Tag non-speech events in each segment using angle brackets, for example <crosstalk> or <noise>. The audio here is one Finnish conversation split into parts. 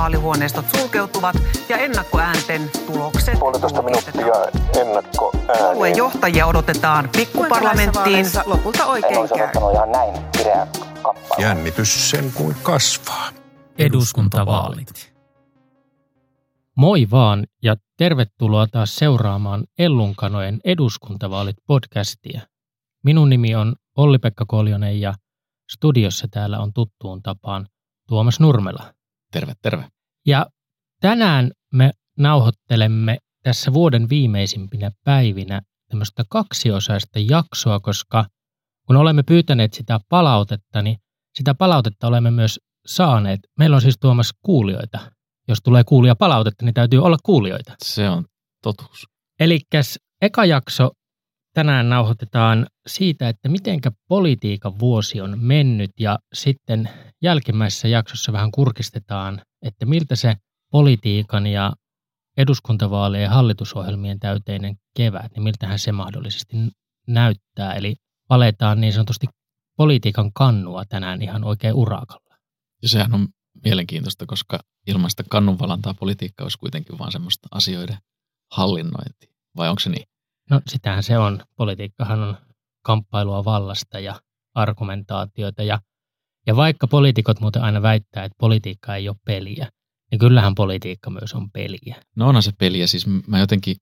vaalihuoneistot sulkeutuvat ja ennakkoäänten tulokset Puolitoista minuuttia ennakko Puolueen johtajia odotetaan pikkuparlamenttiin. Lopulta oikein käy. ihan näin kappale. Jännitys sen kuin kasvaa. eduskuntavaalit. Moi vaan ja tervetuloa taas seuraamaan Ellunkanojen eduskuntavaalit podcastia. Minun nimi on Olli-Pekka Koljonen ja studiossa täällä on tuttuun tapaan Tuomas Nurmela. Terve, terve. Ja tänään me nauhoittelemme tässä vuoden viimeisimpinä päivinä tämmöistä kaksiosaista jaksoa, koska kun olemme pyytäneet sitä palautetta, niin sitä palautetta olemme myös saaneet. Meillä on siis Tuomas kuulijoita. Jos tulee kuulija palautetta, niin täytyy olla kuulijoita. Se on totuus. Eli eka jakso tänään nauhoitetaan siitä, että mitenkä politiikan vuosi on mennyt ja sitten jälkimmäisessä jaksossa vähän kurkistetaan, että miltä se politiikan ja eduskuntavaalien ja hallitusohjelmien täyteinen kevät, niin miltähän se mahdollisesti näyttää. Eli paletaan niin sanotusti politiikan kannua tänään ihan oikein urakalla. Ja sehän on mielenkiintoista, koska ilman sitä kannunvalantaa politiikka olisi kuitenkin vaan semmoista asioiden hallinnointia. Vai onko se niin? No sitähän se on. Politiikkahan on kamppailua vallasta ja argumentaatiota. Ja, ja vaikka poliitikot muuten aina väittää, että politiikka ei ole peliä, niin kyllähän politiikka myös on peliä. No onhan se peli ja siis mä jotenkin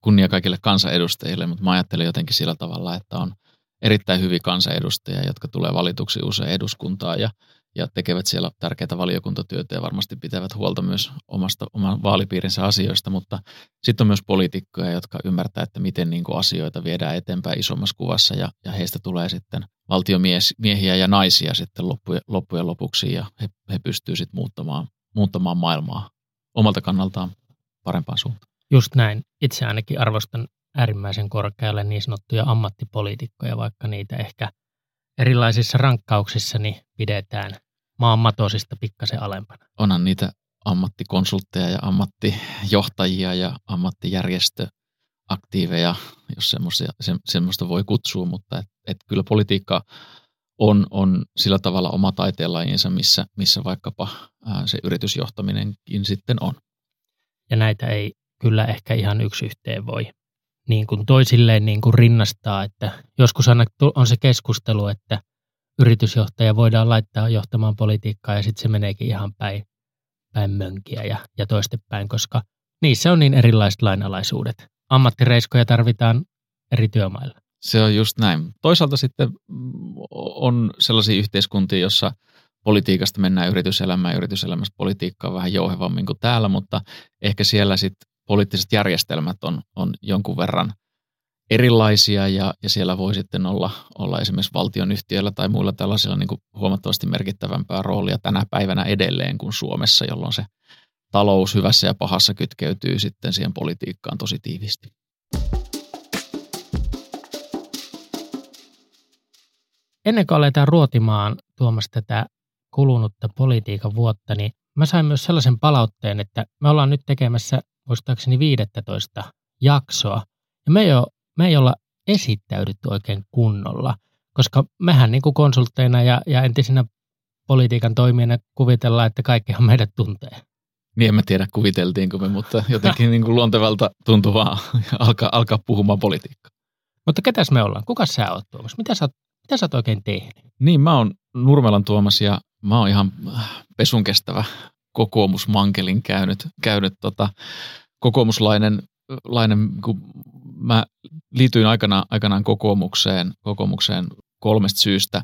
kunnia kaikille kansanedustajille, mutta mä ajattelen jotenkin sillä tavalla, että on erittäin hyviä kansanedustajia, jotka tulee valituksi usein eduskuntaan ja, ja tekevät siellä tärkeää valiokuntatyötä ja varmasti pitävät huolta myös omasta oman vaalipiirinsä asioista, mutta sitten on myös poliitikkoja, jotka ymmärtää, että miten niin kuin asioita viedään eteenpäin isommassa kuvassa ja, ja heistä tulee sitten valtiomiehiä ja naisia sitten loppujen, loppujen lopuksi ja he, he pystyvät sitten muuttamaan, muuttamaan maailmaa omalta kannaltaan parempaan suuntaan. Just näin. Itse ainakin arvostan äärimmäisen korkealle niin sanottuja ammattipoliitikkoja, vaikka niitä ehkä erilaisissa rankkauksissa niin pidetään maan matosista pikkasen alempana. Onhan niitä ammattikonsultteja ja ammattijohtajia ja ammattijärjestöaktiiveja, jos semmoista, se, semmoista voi kutsua, mutta et, et kyllä politiikka on, on sillä tavalla oma taiteenlajinsa, missä, missä vaikkapa ää, se yritysjohtaminenkin sitten on. Ja näitä ei kyllä ehkä ihan yksi yhteen voi niin kuin toisilleen niin kuin rinnastaa, että joskus aina on se keskustelu, että yritysjohtaja voidaan laittaa johtamaan politiikkaa ja sitten se meneekin ihan päin, päin mönkiä ja, ja toistepäin, koska niissä on niin erilaiset lainalaisuudet. Ammattireiskoja tarvitaan eri työmailla. Se on just näin. Toisaalta sitten on sellaisia yhteiskuntia, jossa politiikasta mennään yrityselämään yrityselämässä politiikka on vähän jouhevammin kuin täällä, mutta ehkä siellä sitten poliittiset järjestelmät on, on jonkun verran erilaisia ja, ja siellä voi sitten olla, olla esimerkiksi valtionyhtiöillä tai muilla tällaisilla niin kuin huomattavasti merkittävämpää roolia tänä päivänä edelleen kuin Suomessa, jolloin se talous hyvässä ja pahassa kytkeytyy sitten siihen politiikkaan tosi tiivisti. Ennen kuin aletaan ruotimaan Tuomas tätä kulunutta politiikan vuotta, niin mä sain myös sellaisen palautteen, että me ollaan nyt tekemässä muistaakseni 15 jaksoa. Ja me ei, ole, me ei olla esittäydytty oikein kunnolla, koska mehän niin kuin konsultteina ja, ja entisinä politiikan toimijana kuvitellaan, että kaikkihan meidät tuntee. Niin en mä tiedä kuviteltiinko me, mutta jotenkin niin kuin luontevalta tuntuu vaan <laughs> alkaa, alkaa puhumaan politiikkaa. Mutta ketäs me ollaan? Kuka sä oot Tuomas? Mitä sä, mitä sä oot oikein tehnyt? Niin, mä oon Nurmelan Tuomas ja mä oon ihan pesun kestävä kokoomusmankelin käynyt, käynyt tota, kokoomuslainen, lainen, kun mä liityin aikana, aikanaan kokoomukseen, kokoomukseen kolmesta syystä.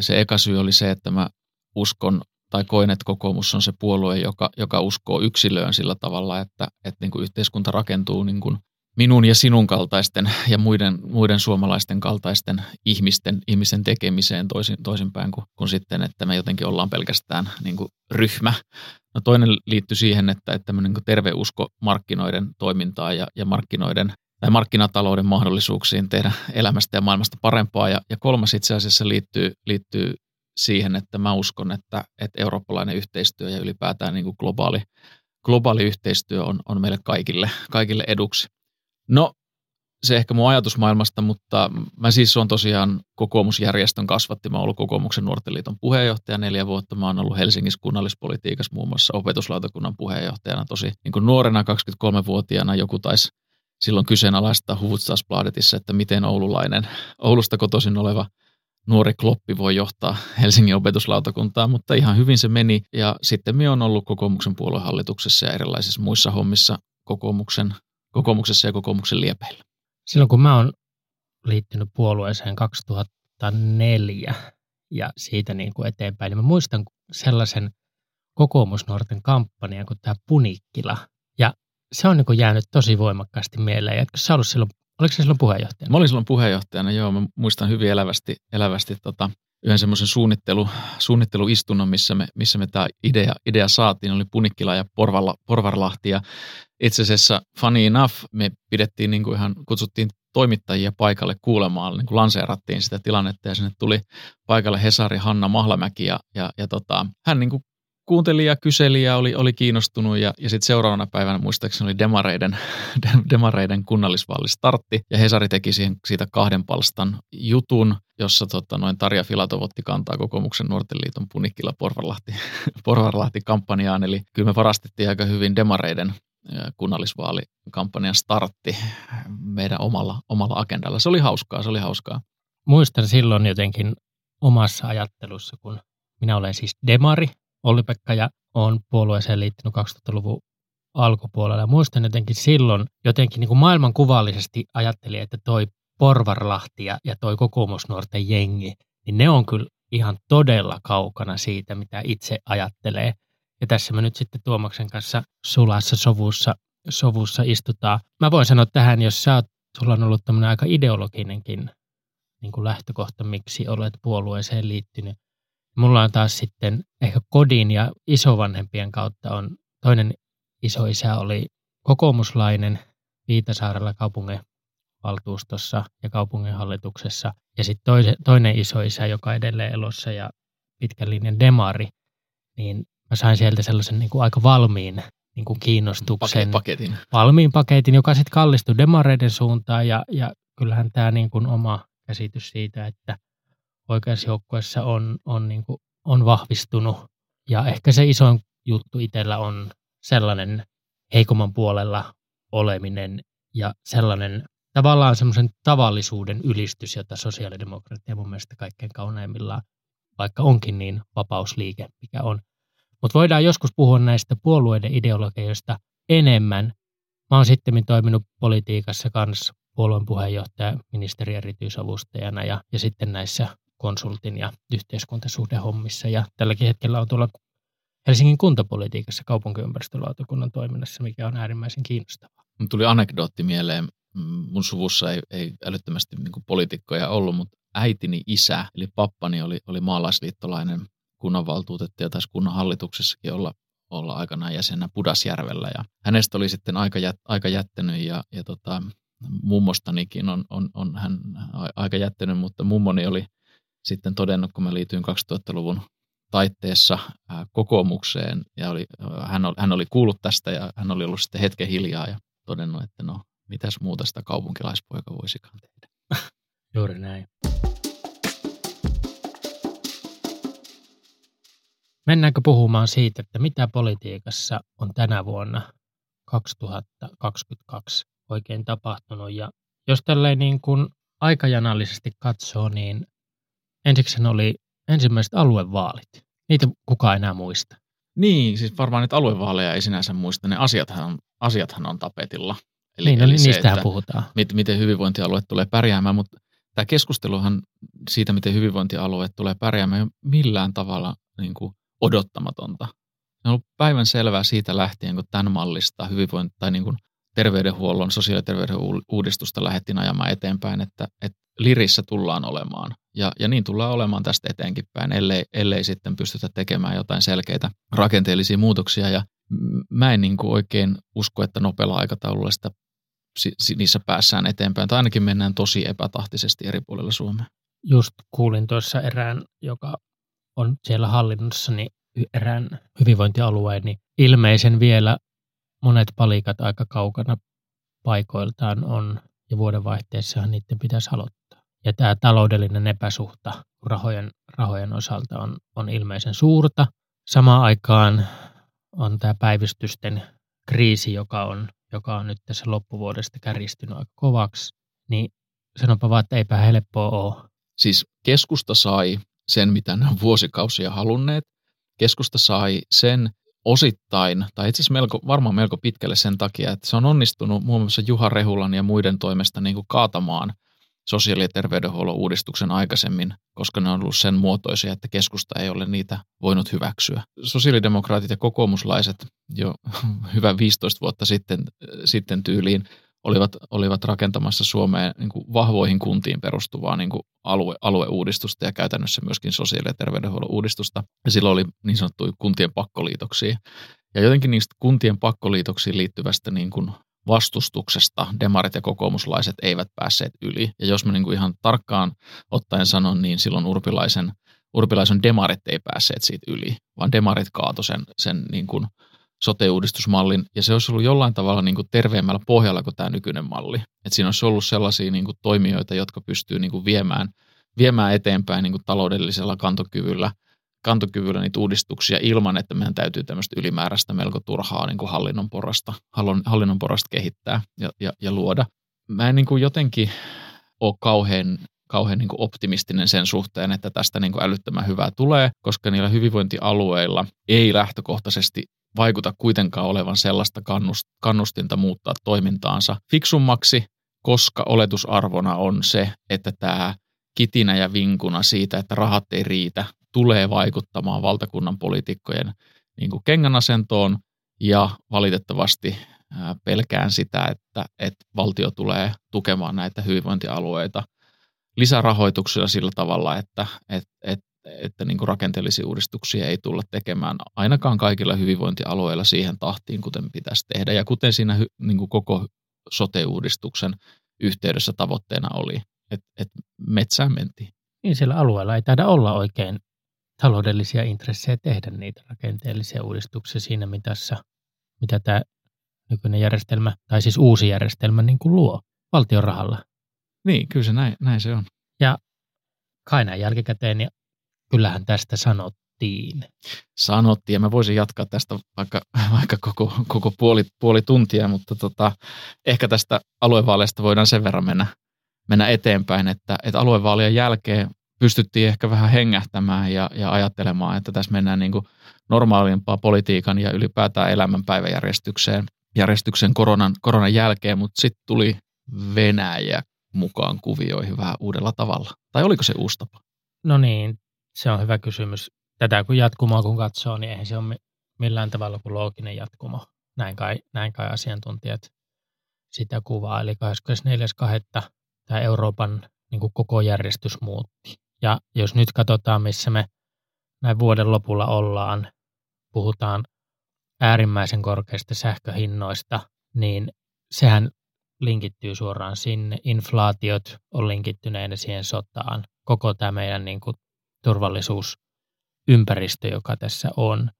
Se eka syy oli se, että mä uskon tai koen, että kokoomus on se puolue, joka, joka uskoo yksilöön sillä tavalla, että, että niin kuin yhteiskunta rakentuu niin kuin minun ja sinun kaltaisten ja muiden, muiden suomalaisten kaltaisten ihmisten, ihmisen tekemiseen toisin, toisinpäin kuin, kuin sitten, että me jotenkin ollaan pelkästään niin kuin ryhmä. No toinen liittyy siihen, että, että tämmöinen niin terve usko markkinoiden toimintaa ja, ja markkinoiden tai markkinatalouden mahdollisuuksiin tehdä elämästä ja maailmasta parempaa. Ja, ja kolmas itse asiassa liittyy, liittyy siihen, että mä uskon, että, että eurooppalainen yhteistyö ja ylipäätään niin kuin globaali, globaali yhteistyö on, on meille kaikille, kaikille eduksi. No, se ehkä mun ajatusmaailmasta, mutta mä siis on tosiaan kokoomusjärjestön kasvatti. Mä oon ollut kokoomuksen nuorten liiton puheenjohtaja neljä vuotta. Mä oon ollut Helsingissä kunnallispolitiikassa muun muassa opetuslautakunnan puheenjohtajana tosi niin kuin nuorena 23-vuotiaana joku taisi silloin kyseenalaistaa Hufvudstadsbladetissa, että miten oululainen, Oulusta kotoisin oleva nuori kloppi voi johtaa Helsingin opetuslautakuntaa, mutta ihan hyvin se meni. Ja sitten minä on ollut kokoomuksen puoluehallituksessa ja erilaisissa muissa hommissa kokoomuksen, kokoomuksessa ja kokoomuksen liepeillä. Silloin kun mä oon liittynyt puolueeseen 2004 ja siitä niin kuin eteenpäin, niin mä muistan sellaisen kokoomusnuorten kampanjan kuin tämä Punikkila. Ja se on niin kuin jäänyt tosi voimakkaasti mieleen. Etkö sä ollut silloin, oliko se silloin puheenjohtajana? Mä olin silloin puheenjohtajana, joo. Mä muistan hyvin elävästi, elävästi tota, yhden semmoisen suunnittelu, suunnitteluistunnon, missä me, missä me tämä idea, idea saatiin, oli Punikkila ja Porvarla, Porvarlahti. Ja itse asiassa funny enough, me pidettiin niin kuin ihan, kutsuttiin toimittajia paikalle kuulemaan, niin kuin lanseerattiin sitä tilannetta ja sinne tuli paikalle Hesari Hanna Mahlamäki ja, ja, ja tota, hän niin kuin kuunteli ja kyseli ja oli, oli kiinnostunut ja, ja sitten seuraavana päivänä muistaakseni oli Demareiden, <laughs> Demareiden kunnallisvaalistartti ja Hesari teki siihen, siitä kahden palstan jutun, jossa tota, noin Tarja Filatov otti kantaa kokoomuksen nuorten liiton Punikkila Porvarlahti, <laughs> Porvarlahti kampanjaan. Eli kyllä me varastettiin aika hyvin Demareiden kunnallisvaalikampanjan startti meidän omalla, omalla agendalla. Se oli hauskaa, se oli hauskaa. Muistan silloin jotenkin omassa ajattelussa, kun minä olen siis demari, Olli-Pekka ja on puolueeseen liittynyt 2000-luvun alkupuolella. Muistan jotenkin silloin jotenkin niin kuin maailmankuvallisesti ajattelin, että toi Porvarlahti ja, ja toi kokoomusnuorten jengi, niin ne on kyllä ihan todella kaukana siitä, mitä itse ajattelee. Ja tässä me nyt sitten Tuomaksen kanssa sulassa sovussa, sovussa istutaan. Mä voin sanoa tähän, jos sä oot, sulla on ollut tämmöinen aika ideologinenkin niin kuin lähtökohta, miksi olet puolueeseen liittynyt. Mulla on taas sitten ehkä kodin ja isovanhempien kautta on toinen isoisä oli kokoomuslainen Viitasaarella kaupungin valtuustossa ja kaupunginhallituksessa. Ja sitten toinen isoisä, joka edelleen elossa ja pitkän linjan demari, niin mä sain sieltä sellaisen niin kuin aika valmiin niin kuin kiinnostuksen. Paketin. Valmiin paketin, joka sitten kallistui demareiden suuntaan ja, ja kyllähän tämä niin kuin oma käsitys siitä, että oikeassa joukkueessa on, on, niin kuin, on vahvistunut. Ja ehkä se isoin juttu itsellä on sellainen heikomman puolella oleminen ja sellainen tavallaan semmoisen tavallisuuden ylistys, jota sosiaalidemokratia mun mielestä kaikkein kauneimmillaan, vaikka onkin niin vapausliike, mikä on. Mutta voidaan joskus puhua näistä puolueiden ideologioista enemmän. Mä oon sitten toiminut politiikassa kanssa puolueen puheenjohtaja, ministeri erityisavustajana ja, ja sitten näissä konsultin ja yhteiskuntasuhdehommissa. Ja tälläkin hetkellä on tuolla Helsingin kuntapolitiikassa kaupunkiympäristölautakunnan toiminnassa, mikä on äärimmäisen kiinnostavaa. Tuli anekdootti mieleen mun suvussa ei, ei älyttömästi niin poliitikkoja ollut, mutta äitini isä, eli pappani oli, oli maalaisliittolainen kunnanvaltuutettu ja taisi kunnan hallituksessakin olla, olla aikanaan jäsenä Pudasjärvellä. Ja hänestä oli sitten aika, jät, aika jättänyt ja, ja tota, mummostanikin on, on, on hän aika jättänyt, mutta mummoni oli sitten todennut, kun mä liityin 2000-luvun taitteessa kokoomukseen ja oli, hän, oli, hän oli kuullut tästä ja hän oli ollut sitten hetken hiljaa ja todennut, että no mitäs muuta sitä kaupunkilaispoika voisikaan tehdä. <laughs> Juuri näin. Mennäänkö puhumaan siitä, että mitä politiikassa on tänä vuonna 2022 oikein tapahtunut? Ja jos tälleen niin kuin aikajanallisesti katsoo, niin ensiksi oli ensimmäiset aluevaalit. Niitä kukaan enää muista. Niin, siis varmaan nyt aluevaaleja ei sinänsä muista. Ne asiathan, asiathan on tapetilla. Eli, niin, no eli niistähän se, puhutaan. Miten hyvinvointialue tulee pärjäämään, mutta tämä keskusteluhan siitä, miten hyvinvointialue tulee pärjäämään, ei ole millään tavalla niin kuin odottamatonta. Se on ollut päivän selvää siitä lähtien, kun tämän mallista hyvinvointi tai niin kuin terveydenhuollon, sosiaali- ja terveydenhuollon uudistusta lähdettiin ajamaan eteenpäin, että, että lirissä tullaan olemaan. Ja, ja niin tullaan olemaan tästä eteenkin päin, ellei, ellei sitten pystytä tekemään jotain selkeitä rakenteellisia muutoksia. Ja mä en niin kuin oikein usko, että nopealla aikataululla sitä niissä päässään eteenpäin, tai ainakin mennään tosi epätahtisesti eri puolilla Suomea. Just kuulin tuossa erään, joka on siellä hallinnossa, niin erään hyvinvointialueen, niin ilmeisen vielä monet palikat aika kaukana paikoiltaan on ja vuodenvaihteessahan niiden pitäisi aloittaa. Ja tämä taloudellinen epäsuhta rahojen, rahojen osalta on, on ilmeisen suurta. Samaan aikaan on tämä päivystysten kriisi, joka on, joka on nyt tässä loppuvuodesta kärjistynyt aika kovaksi. Niin sanopa vaan, että eipä helppoa ole. Siis keskusta sai sen, mitä ne on vuosikausia halunneet. Keskusta sai sen osittain, tai itse asiassa melko, varmaan melko pitkälle sen takia, että se on onnistunut muun muassa Juha Rehulan ja muiden toimesta niin kuin kaatamaan sosiaali- ja terveydenhuollon uudistuksen aikaisemmin, koska ne on ollut sen muotoisia, että keskusta ei ole niitä voinut hyväksyä. Sosiaalidemokraatit ja kokoomuslaiset jo <laughs> hyvä 15 vuotta sitten, sitten tyyliin olivat, olivat rakentamassa Suomeen niin kuin vahvoihin kuntiin perustuvaa niin kuin alue, alueuudistusta ja käytännössä myöskin sosiaali- ja terveydenhuollon uudistusta. Ja silloin oli niin sanottuja kuntien pakkoliitoksia. Ja jotenkin niistä kuntien pakkoliitoksiin liittyvästä niin kuin vastustuksesta demarit ja kokoomuslaiset eivät päässeet yli. Ja jos mä niin kuin ihan tarkkaan ottaen sanon, niin silloin urpilaisen, urpilaisen demarit ei päässeet siitä yli, vaan demarit kaatoi sen, sen niin kuin sote-uudistusmallin, ja se olisi ollut jollain tavalla niin kuin terveemmällä pohjalla kuin tämä nykyinen malli. Et siinä olisi ollut sellaisia niin kuin toimijoita, jotka pystyy niin kuin viemään, viemään eteenpäin niin kuin taloudellisella kantokyvyllä, kantokyvyllä niitä uudistuksia ilman, että meidän täytyy tämmöistä ylimääräistä melko turhaa niin kuin hallinnon, porrasta, hallinnon porrasta kehittää ja, ja, ja luoda. Mä en niin kuin jotenkin ole kauhean kauhean niin kuin optimistinen sen suhteen, että tästä niin kuin älyttömän hyvää tulee, koska niillä hyvinvointialueilla ei lähtökohtaisesti vaikuta kuitenkaan olevan sellaista kannustinta muuttaa toimintaansa fiksummaksi, koska oletusarvona on se, että tämä kitinä ja vinkuna siitä, että rahat ei riitä, tulee vaikuttamaan valtakunnan poliitikkojen niin kengänasentoon ja valitettavasti pelkään sitä, että, että valtio tulee tukemaan näitä hyvinvointialueita lisärahoituksilla sillä tavalla, että, että, että että niin kuin rakenteellisia uudistuksia ei tulla tekemään ainakaan kaikilla hyvinvointialueilla siihen tahtiin, kuten pitäisi tehdä. Ja kuten siinä niin kuin koko sote-uudistuksen yhteydessä tavoitteena oli, että, että metsään mentiin. Niin siellä alueella ei taida olla oikein taloudellisia intressejä tehdä niitä rakenteellisia uudistuksia siinä mitassa, mitä tämä nykyinen järjestelmä, tai siis uusi järjestelmä niin kuin luo valtion rahalla. Niin, kyllä se näin, näin se on. Ja kai näin jälkikäteen niin kyllähän tästä sanottiin. Sanottiin, ja mä voisin jatkaa tästä vaikka, <laughs> vaikka koko, koko puoli, puoli tuntia, mutta tota, ehkä tästä aluevaaleista voidaan sen verran mennä, mennä eteenpäin, että, että aluevaalien jälkeen pystyttiin ehkä vähän hengähtämään ja, ja ajattelemaan, että tässä mennään niin kuin normaalimpaa politiikan ja ylipäätään elämänpäiväjärjestykseen järjestyksen koronan, koronan jälkeen, mutta sitten tuli Venäjä mukaan kuvioihin vähän uudella tavalla. Tai oliko se uusi tapa? No niin, se on hyvä kysymys. Tätä kun jatkumoa kun katsoo, niin eihän se ole millään tavalla kuin looginen jatkumo. Näin kai, näin kai asiantuntijat sitä kuvaa. Eli 24.2. tämä Euroopan niin kuin koko järjestys muutti. Ja jos nyt katsotaan, missä me näin vuoden lopulla ollaan, puhutaan äärimmäisen korkeista sähköhinnoista, niin sehän linkittyy suoraan sinne. Inflaatiot on linkittyneenä siihen sotaan. Koko tämä meidän niin kuin turvallisuusympäristö, joka tässä on.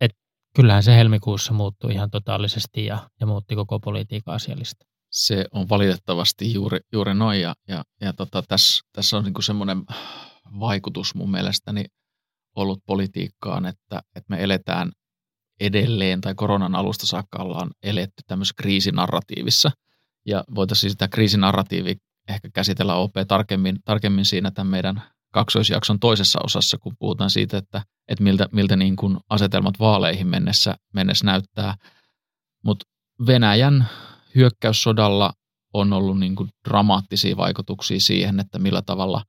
Et kyllähän se helmikuussa muuttui ihan totaalisesti ja, ja muutti koko politiikan asiallista. Se on valitettavasti juuri, juuri noin ja, ja, ja tota, tässä, tässä on niinku semmoinen vaikutus mun mielestäni ollut politiikkaan, että, että me eletään edelleen tai koronan alusta saakka ollaan eletty tämmöisessä kriisinarratiivissa. Ja voitaisiin sitä kriisinarratiivia ehkä käsitellä OP tarkemmin, tarkemmin siinä tämän meidän kaksoisjakson toisessa osassa, kun puhutaan siitä, että, että miltä, miltä niin kuin asetelmat vaaleihin mennessä, mennessä näyttää. Mutta Venäjän hyökkäyssodalla on ollut niin kuin dramaattisia vaikutuksia siihen, että millä tavalla,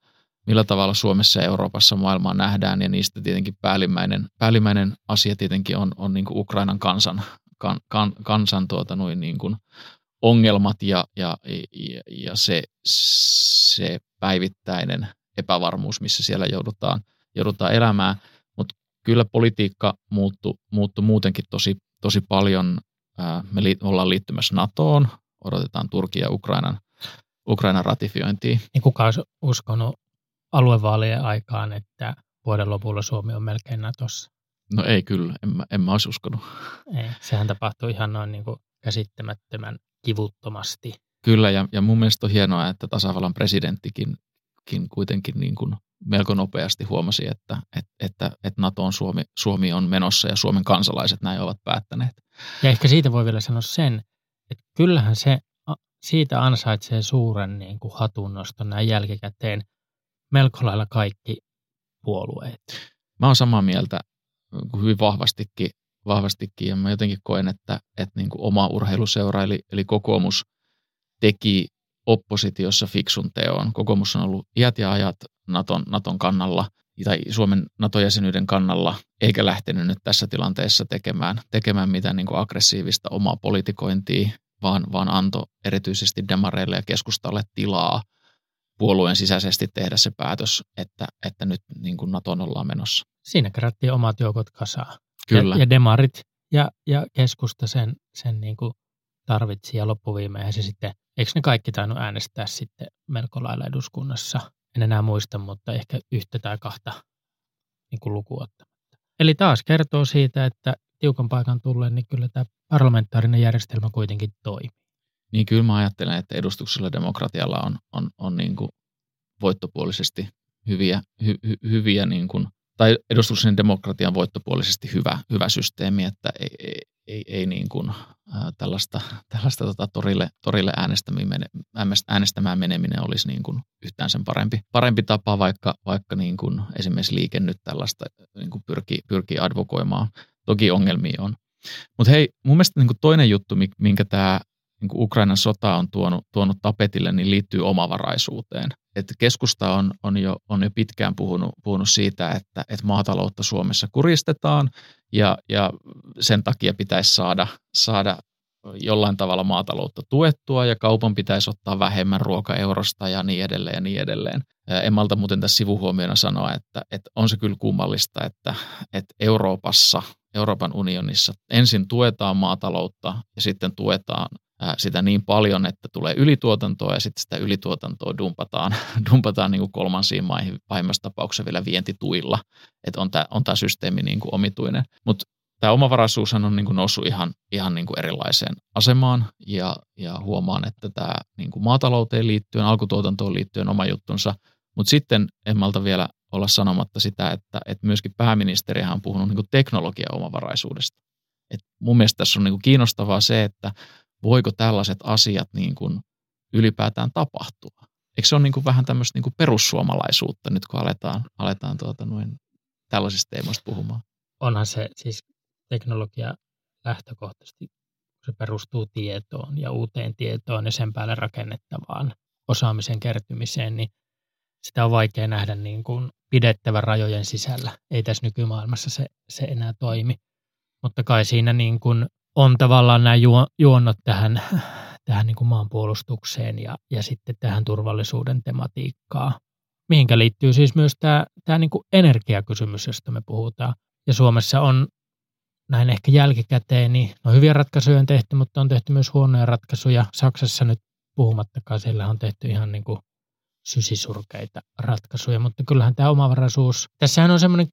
millä tavalla Suomessa ja Euroopassa maailmaa nähdään, ja niistä tietenkin päällimmäinen, päällimmäinen asia tietenkin on, on niin kuin Ukrainan kansan, kan, kan, kansan tuota, noin niin kuin ongelmat ja, ja, ja, ja se, se päivittäinen epävarmuus, missä siellä joudutaan, joudutaan elämään. Mutta kyllä politiikka muuttui, muuttui muutenkin tosi, tosi paljon. Me li, ollaan liittymässä NATOon, odotetaan Turkia ja Ukrainan, Ukrainan ratifiointia. Niin kuka olisi uskonut aluevaalien aikaan, että vuoden lopulla Suomi on melkein Natossa? No ei kyllä, en mä, en mä olisi uskonut. Ei, sehän tapahtui ihan noin niin kuin käsittämättömän kivuttomasti. Kyllä, ja, ja mun mielestä on hienoa, että tasavallan presidenttikin kin kuitenkin niin kuin melko nopeasti huomasi, että, että, että, että NATOon Suomi, Suomi on menossa ja Suomen kansalaiset näin ovat päättäneet. Ja ehkä siitä voi vielä sanoa sen, että kyllähän se siitä ansaitsee suuren niin kuin hatunnoston näin jälkikäteen melko lailla kaikki puolueet. Mä oon samaa mieltä hyvin vahvastikin, vahvastikin ja mä jotenkin koen, että, että niin kuin oma urheiluseura eli, eli kokoomus teki oppositiossa fiksun teon. Kokoomus on ollut iät ja ajat Naton, Naton kannalla tai Suomen NATO-jäsenyyden kannalla, eikä lähtenyt nyt tässä tilanteessa tekemään, tekemään mitään niin kuin aggressiivista omaa politikointia, vaan, vaan antoi erityisesti demareille ja keskustalle tilaa puolueen sisäisesti tehdä se päätös, että, että nyt niin kuin Naton ollaan menossa. Siinä kerättiin omat joukot kasaan. Kyllä. Ja, ja demarit ja, ja keskusta sen, sen niin kuin tarvitsi ja loppuviimeen se sitten, eikö ne kaikki tainnut äänestää sitten melko lailla eduskunnassa? En enää muista, mutta ehkä yhtä tai kahta niin kuin lukuottamatta. Eli taas kertoo siitä, että tiukan paikan tulleen, niin kyllä tämä parlamentaarinen järjestelmä kuitenkin toimii. Niin kyllä mä ajattelen, että edustuksella demokratialla on, on, on niin kuin voittopuolisesti hyviä, hy, hy, hyviä niin kuin, tai edustuksellisen demokratian voittopuolisesti hyvä, hyvä systeemi, että ei, ei, ei, ei niin kuin, ää, tällaista, <laughs> tällaista tota, torille, torille äänestämään meneminen olisi niin kuin yhtään sen parempi, parempi tapa, vaikka, vaikka niin kuin esimerkiksi liike nyt tällaista niin kuin pyrkii, pyrkii advokoimaan. Toki ongelmia on. Mutta hei, mun mielestä niin kuin toinen juttu, minkä tämä niin kuin Ukrainan sota on tuonut, tuonut tapetille, niin liittyy omavaraisuuteen. Et keskusta on, on, jo, on jo pitkään puhunut, puhunut siitä, että, että maataloutta Suomessa kuristetaan ja, ja sen takia pitäisi saada, saada jollain tavalla maataloutta tuettua ja kaupan pitäisi ottaa vähemmän ruokaeurosta ja niin edelleen ja niin edelleen. En malta muuten tässä sivuhuomiona sanoa, että, että on se kyllä kummallista, että, että Euroopassa, Euroopan unionissa ensin tuetaan maataloutta ja sitten tuetaan sitä niin paljon, että tulee ylituotantoa ja sitten sitä ylituotantoa dumpataan, <laughs> dumpataan niin kuin kolmansiin maihin pahimmassa tapauksessa vielä vientituilla. Että on tämä on tää systeemi niin kuin omituinen. Mutta tämä omavaraisuus on niin kuin noussut ihan, ihan niin kuin erilaiseen asemaan ja, ja huomaan, että tämä niin kuin maatalouteen liittyen, alkutuotantoon liittyen oma juttunsa. Mutta sitten en malta vielä olla sanomatta sitä, että, että myöskin pääministerihän on puhunut niin kuin teknologia-omavaraisuudesta. Et mun mielestä tässä on niin kiinnostavaa se, että voiko tällaiset asiat niin kuin ylipäätään tapahtua. Eikö se ole niin kuin vähän tämmöistä niin kuin perussuomalaisuutta nyt, kun aletaan, aletaan tuota noin tällaisista teemoista puhumaan? Onhan se siis teknologia lähtökohtaisesti, se perustuu tietoon ja uuteen tietoon ja sen päälle rakennettavaan osaamisen kertymiseen, niin sitä on vaikea nähdä niin kuin pidettävän rajojen sisällä. Ei tässä nykymaailmassa se, se enää toimi. Mutta kai siinä niin kuin on tavallaan nämä juonnot tähän, tähän niin kuin maanpuolustukseen ja, ja sitten tähän turvallisuuden tematiikkaan, mihinkä liittyy siis myös tämä, tämä niin kuin energiakysymys, josta me puhutaan. Ja Suomessa on näin ehkä jälkikäteen, niin no hyviä ratkaisuja on tehty, mutta on tehty myös huonoja ratkaisuja. Saksassa nyt puhumattakaan, siellä on tehty ihan niin kuin sysisurkeita ratkaisuja, mutta kyllähän tämä omavaraisuus, tässähän on semmoinen,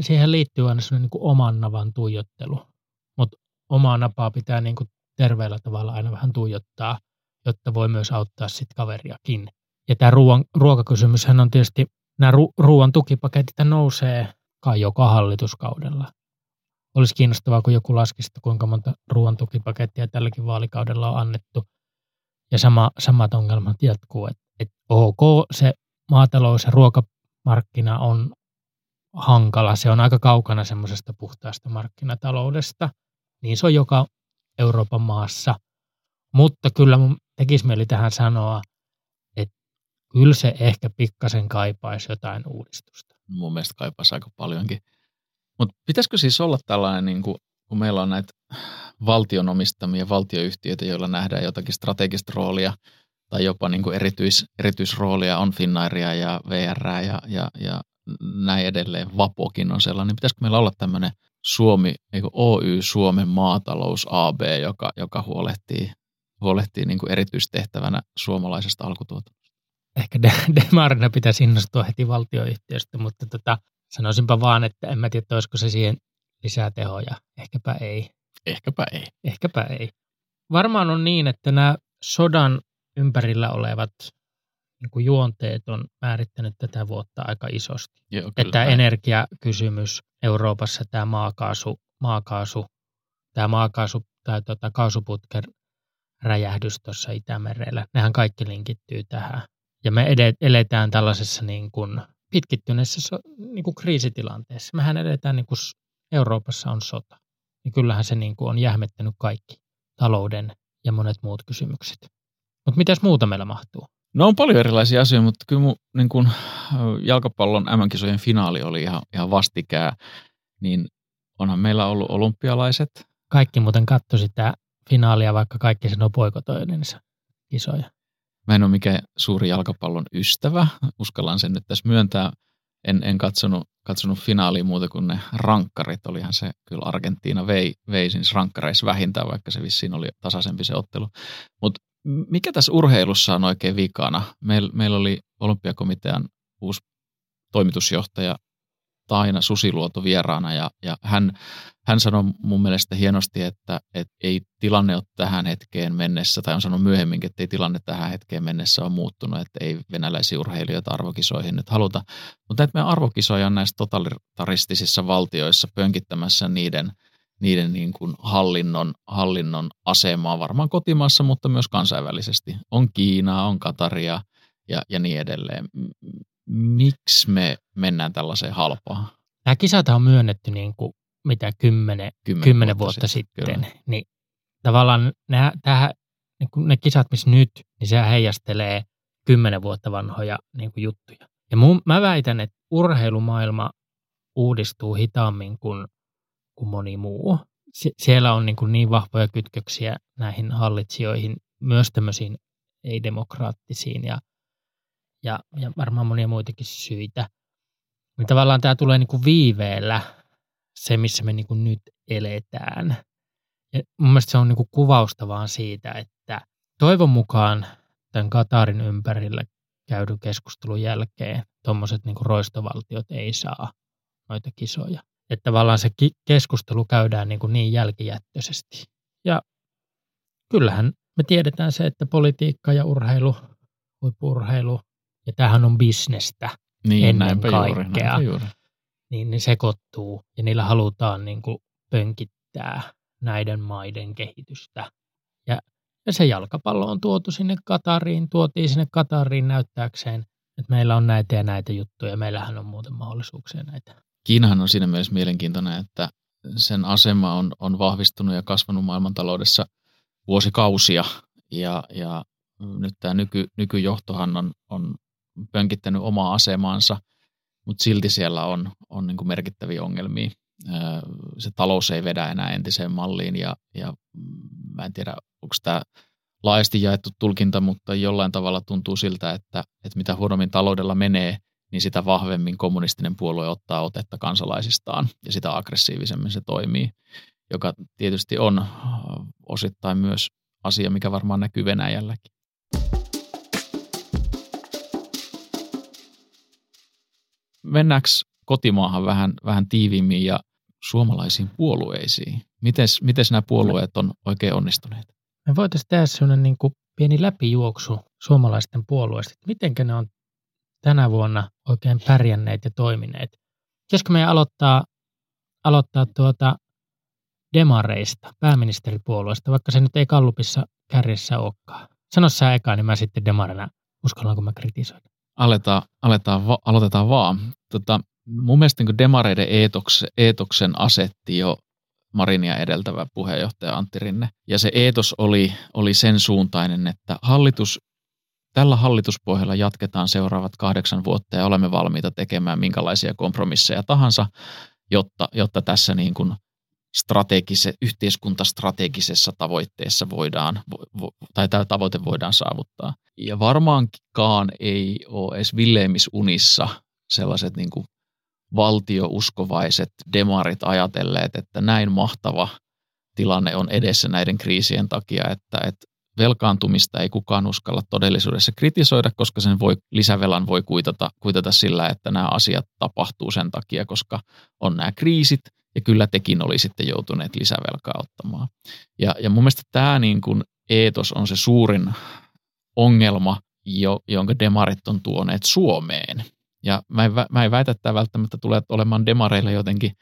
siihen liittyy aina semmoinen niin kuin oman navan tuijottelu omaa napaa pitää niin kuin terveellä tavalla aina vähän tuijottaa, jotta voi myös auttaa sit kaveriakin. Ja tämä ruoan, ruokakysymyshän on tietysti, nämä ru, ruoan tukipaketit nousee kai joka hallituskaudella. Olisi kiinnostavaa, kun joku laskisi, kuinka monta ruoan tukipakettia tälläkin vaalikaudella on annettu. Ja sama, samat ongelmat jatkuu, että et ok, se maatalous ja ruokamarkkina on hankala. Se on aika kaukana semmoisesta puhtaasta markkinataloudesta – niin se on joka Euroopan maassa. Mutta kyllä mun tekisi mieli tähän sanoa, että kyllä se ehkä pikkasen kaipaisi jotain uudistusta. Mun mielestä kaipaisi aika paljonkin. Mutta pitäisikö siis olla tällainen, niin kun meillä on näitä valtion omistamia valtioyhtiöitä, joilla nähdään jotakin strategista roolia tai jopa niin kuin erityis, erityisroolia on Finnairia ja VR ja, ja, ja näin edelleen. Vapokin on sellainen. Pitäisikö meillä olla tämmöinen Suomi, eikö Oy Suomen maatalous AB, joka, joka huolehtii, huolehtii niin kuin erityistehtävänä suomalaisesta alkutuotannosta. Ehkä de- <laughs> Demarina pitäisi innostua heti valtioyhtiöstä, mutta tota, sanoisinpa vaan, että en mä tiedä, olisiko se siihen lisää tehoja. Ehkäpä ei. Ehkäpä ei. Ehkäpä ei. Varmaan on niin, että nämä sodan ympärillä olevat niin kuin juonteet on määrittänyt tätä vuotta aika isosti. Joo, Että näin. energiakysymys Euroopassa, tämä maakaasu, maakaasu tämä maakaasu tai tota, kaasuputken räjähdys tuossa Itämerellä, nehän kaikki linkittyy tähän. Ja me edet, eletään tällaisessa niin kuin pitkittyneessä niin kuin kriisitilanteessa. Mehän eletään niin kuin Euroopassa on sota. Niin kyllähän se niin kuin on jähmettänyt kaikki talouden ja monet muut kysymykset. Mutta mitäs muuta meillä mahtuu? No on paljon erilaisia asioita, mutta kyllä mun, niin kun, jalkapallon MM-kisojen finaali oli ihan, ihan vastikää, niin onhan meillä ollut olympialaiset. Kaikki muuten katsoi sitä finaalia, vaikka kaikki sen on poikotoinensa kisoja. Mä en ole mikään suuri jalkapallon ystävä, uskallan sen nyt tässä myöntää. En, en katsonut, katsonut finaalia muuta kuin ne rankkarit. Olihan se kyllä Argentiina vei, vei siis rankkareissa vähintään, vaikka se vissiin oli tasaisempi se ottelu. Mutta mikä tässä urheilussa on oikein vikana? Meil, meillä oli olympiakomitean uusi toimitusjohtaja Taina Susiluoto vieraana ja, ja hän, hän sanoi mun mielestä hienosti, että, että ei tilanne ole tähän hetkeen mennessä, tai on sanonut myöhemminkin, että ei tilanne tähän hetkeen mennessä ole muuttunut, että ei venäläisiä urheilijoita arvokisoihin nyt haluta. Mutta näitä meidän arvokisoja on näissä totalitaristisissa valtioissa pönkittämässä niiden, niiden niin kuin hallinnon, hallinnon asemaa varmaan kotimaassa, mutta myös kansainvälisesti. On Kiinaa, on Kataria ja, ja niin edelleen. Miksi me mennään tällaiseen halpaan? Nämä kisat on myönnetty niin kuin, mitä kymmenen, Kymmenen kymmenen vuotta, sitten. kyllä. sitten. Niin tavallaan nämä, tähän, niin kuin ne kisat, missä nyt, niin se heijastelee kymmenen vuotta vanhoja niin kuin juttuja. Ja mun, mä väitän, että urheilumaailma uudistuu hitaammin kuin, kuin moni muu. Sie- siellä on niin, kuin niin vahvoja kytköksiä näihin hallitsijoihin, myös tämmöisiin ei-demokraattisiin ja, ja, ja varmaan monia muitakin syitä. Niin tavallaan tämä tulee niin kuin viiveellä se, missä me niin kuin nyt eletään. Ja mun mielestä se on niin kuin kuvausta vaan siitä, että toivon mukaan tämän Katarin ympärillä käydyn keskustelun jälkeen tuommoiset niin roistovaltiot ei saa noita kisoja. Että tavallaan se keskustelu käydään niin, kuin niin jälkijättöisesti. Ja kyllähän me tiedetään se, että politiikka ja urheilu, huippurheilu, ja tämähän on bisnestä, Niin, Ennen juuri, kaikkea. näinpä juuri. niin ne sekoittuu ja niillä halutaan niin kuin pönkittää näiden maiden kehitystä. Ja, ja se jalkapallo on tuotu sinne Katariin, tuotiin sinne Katariin näyttääkseen, että meillä on näitä ja näitä juttuja. Meillähän on muuten mahdollisuuksia näitä. Kiinahan on siinä mielessä mielenkiintoinen, että sen asema on, on vahvistunut ja kasvanut maailmantaloudessa vuosikausia. Ja, ja nyt tämä nyky, nykyjohtohan on, on pönkittänyt omaa asemaansa, mutta silti siellä on, on niin kuin merkittäviä ongelmia. Öö, Se talous ei vedä enää entiseen malliin ja, ja mä en tiedä, onko tämä laajasti jaettu tulkinta, mutta jollain tavalla tuntuu siltä, että, että mitä huonommin taloudella menee, niin sitä vahvemmin kommunistinen puolue ottaa otetta kansalaisistaan ja sitä aggressiivisemmin se toimii, joka tietysti on äh, osittain myös asia, mikä varmaan näkyy Venäjälläkin. Mennäänkö kotimaahan vähän, vähän tiiviimmin ja suomalaisiin puolueisiin? Mites, mites nämä puolueet on oikein onnistuneet? Me voitaisiin tehdä sellainen niin kuin pieni läpijuoksu suomalaisten puolueista, miten ne on tänä vuonna oikein pärjänneet ja toimineet. Pitäisikö meidän aloittaa, aloittaa tuota demareista, pääministeripuolueesta, vaikka se nyt ei kallupissa kärjessä olekaan. Sano sä eka, niin mä sitten demarina uskallanko mä kritisoida. Aletaan, aletaan va, aloitetaan vaan. Tota, mun mielestä niin demareiden eetoksen, eetoksen asetti jo Marinia edeltävä puheenjohtaja Antti Rinne. Ja se eetos oli, oli sen suuntainen, että hallitus, tällä hallituspohjalla jatketaan seuraavat kahdeksan vuotta ja olemme valmiita tekemään minkälaisia kompromisseja tahansa, jotta, jotta tässä niin kuin strategise, yhteiskuntastrategisessa tavoitteessa voidaan, vo, tai tämä tavoite voidaan saavuttaa. Ja varmaankaan ei ole edes Villeemisunissa sellaiset niin kuin valtiouskovaiset demarit ajatelleet, että näin mahtava tilanne on edessä näiden kriisien takia, että, että velkaantumista ei kukaan uskalla todellisuudessa kritisoida, koska sen voi, lisävelan voi kuitata, kuitata sillä, että nämä asiat tapahtuu sen takia, koska on nämä kriisit ja kyllä tekin olisitte joutuneet lisävelkaa ottamaan. Ja, ja mun mielestä tämä niin kuin eetos on se suurin ongelma, jo, jonka demarit on tuoneet Suomeen. Ja mä en, mä en väitä, että tämä välttämättä tulee olemaan demareille jotenkin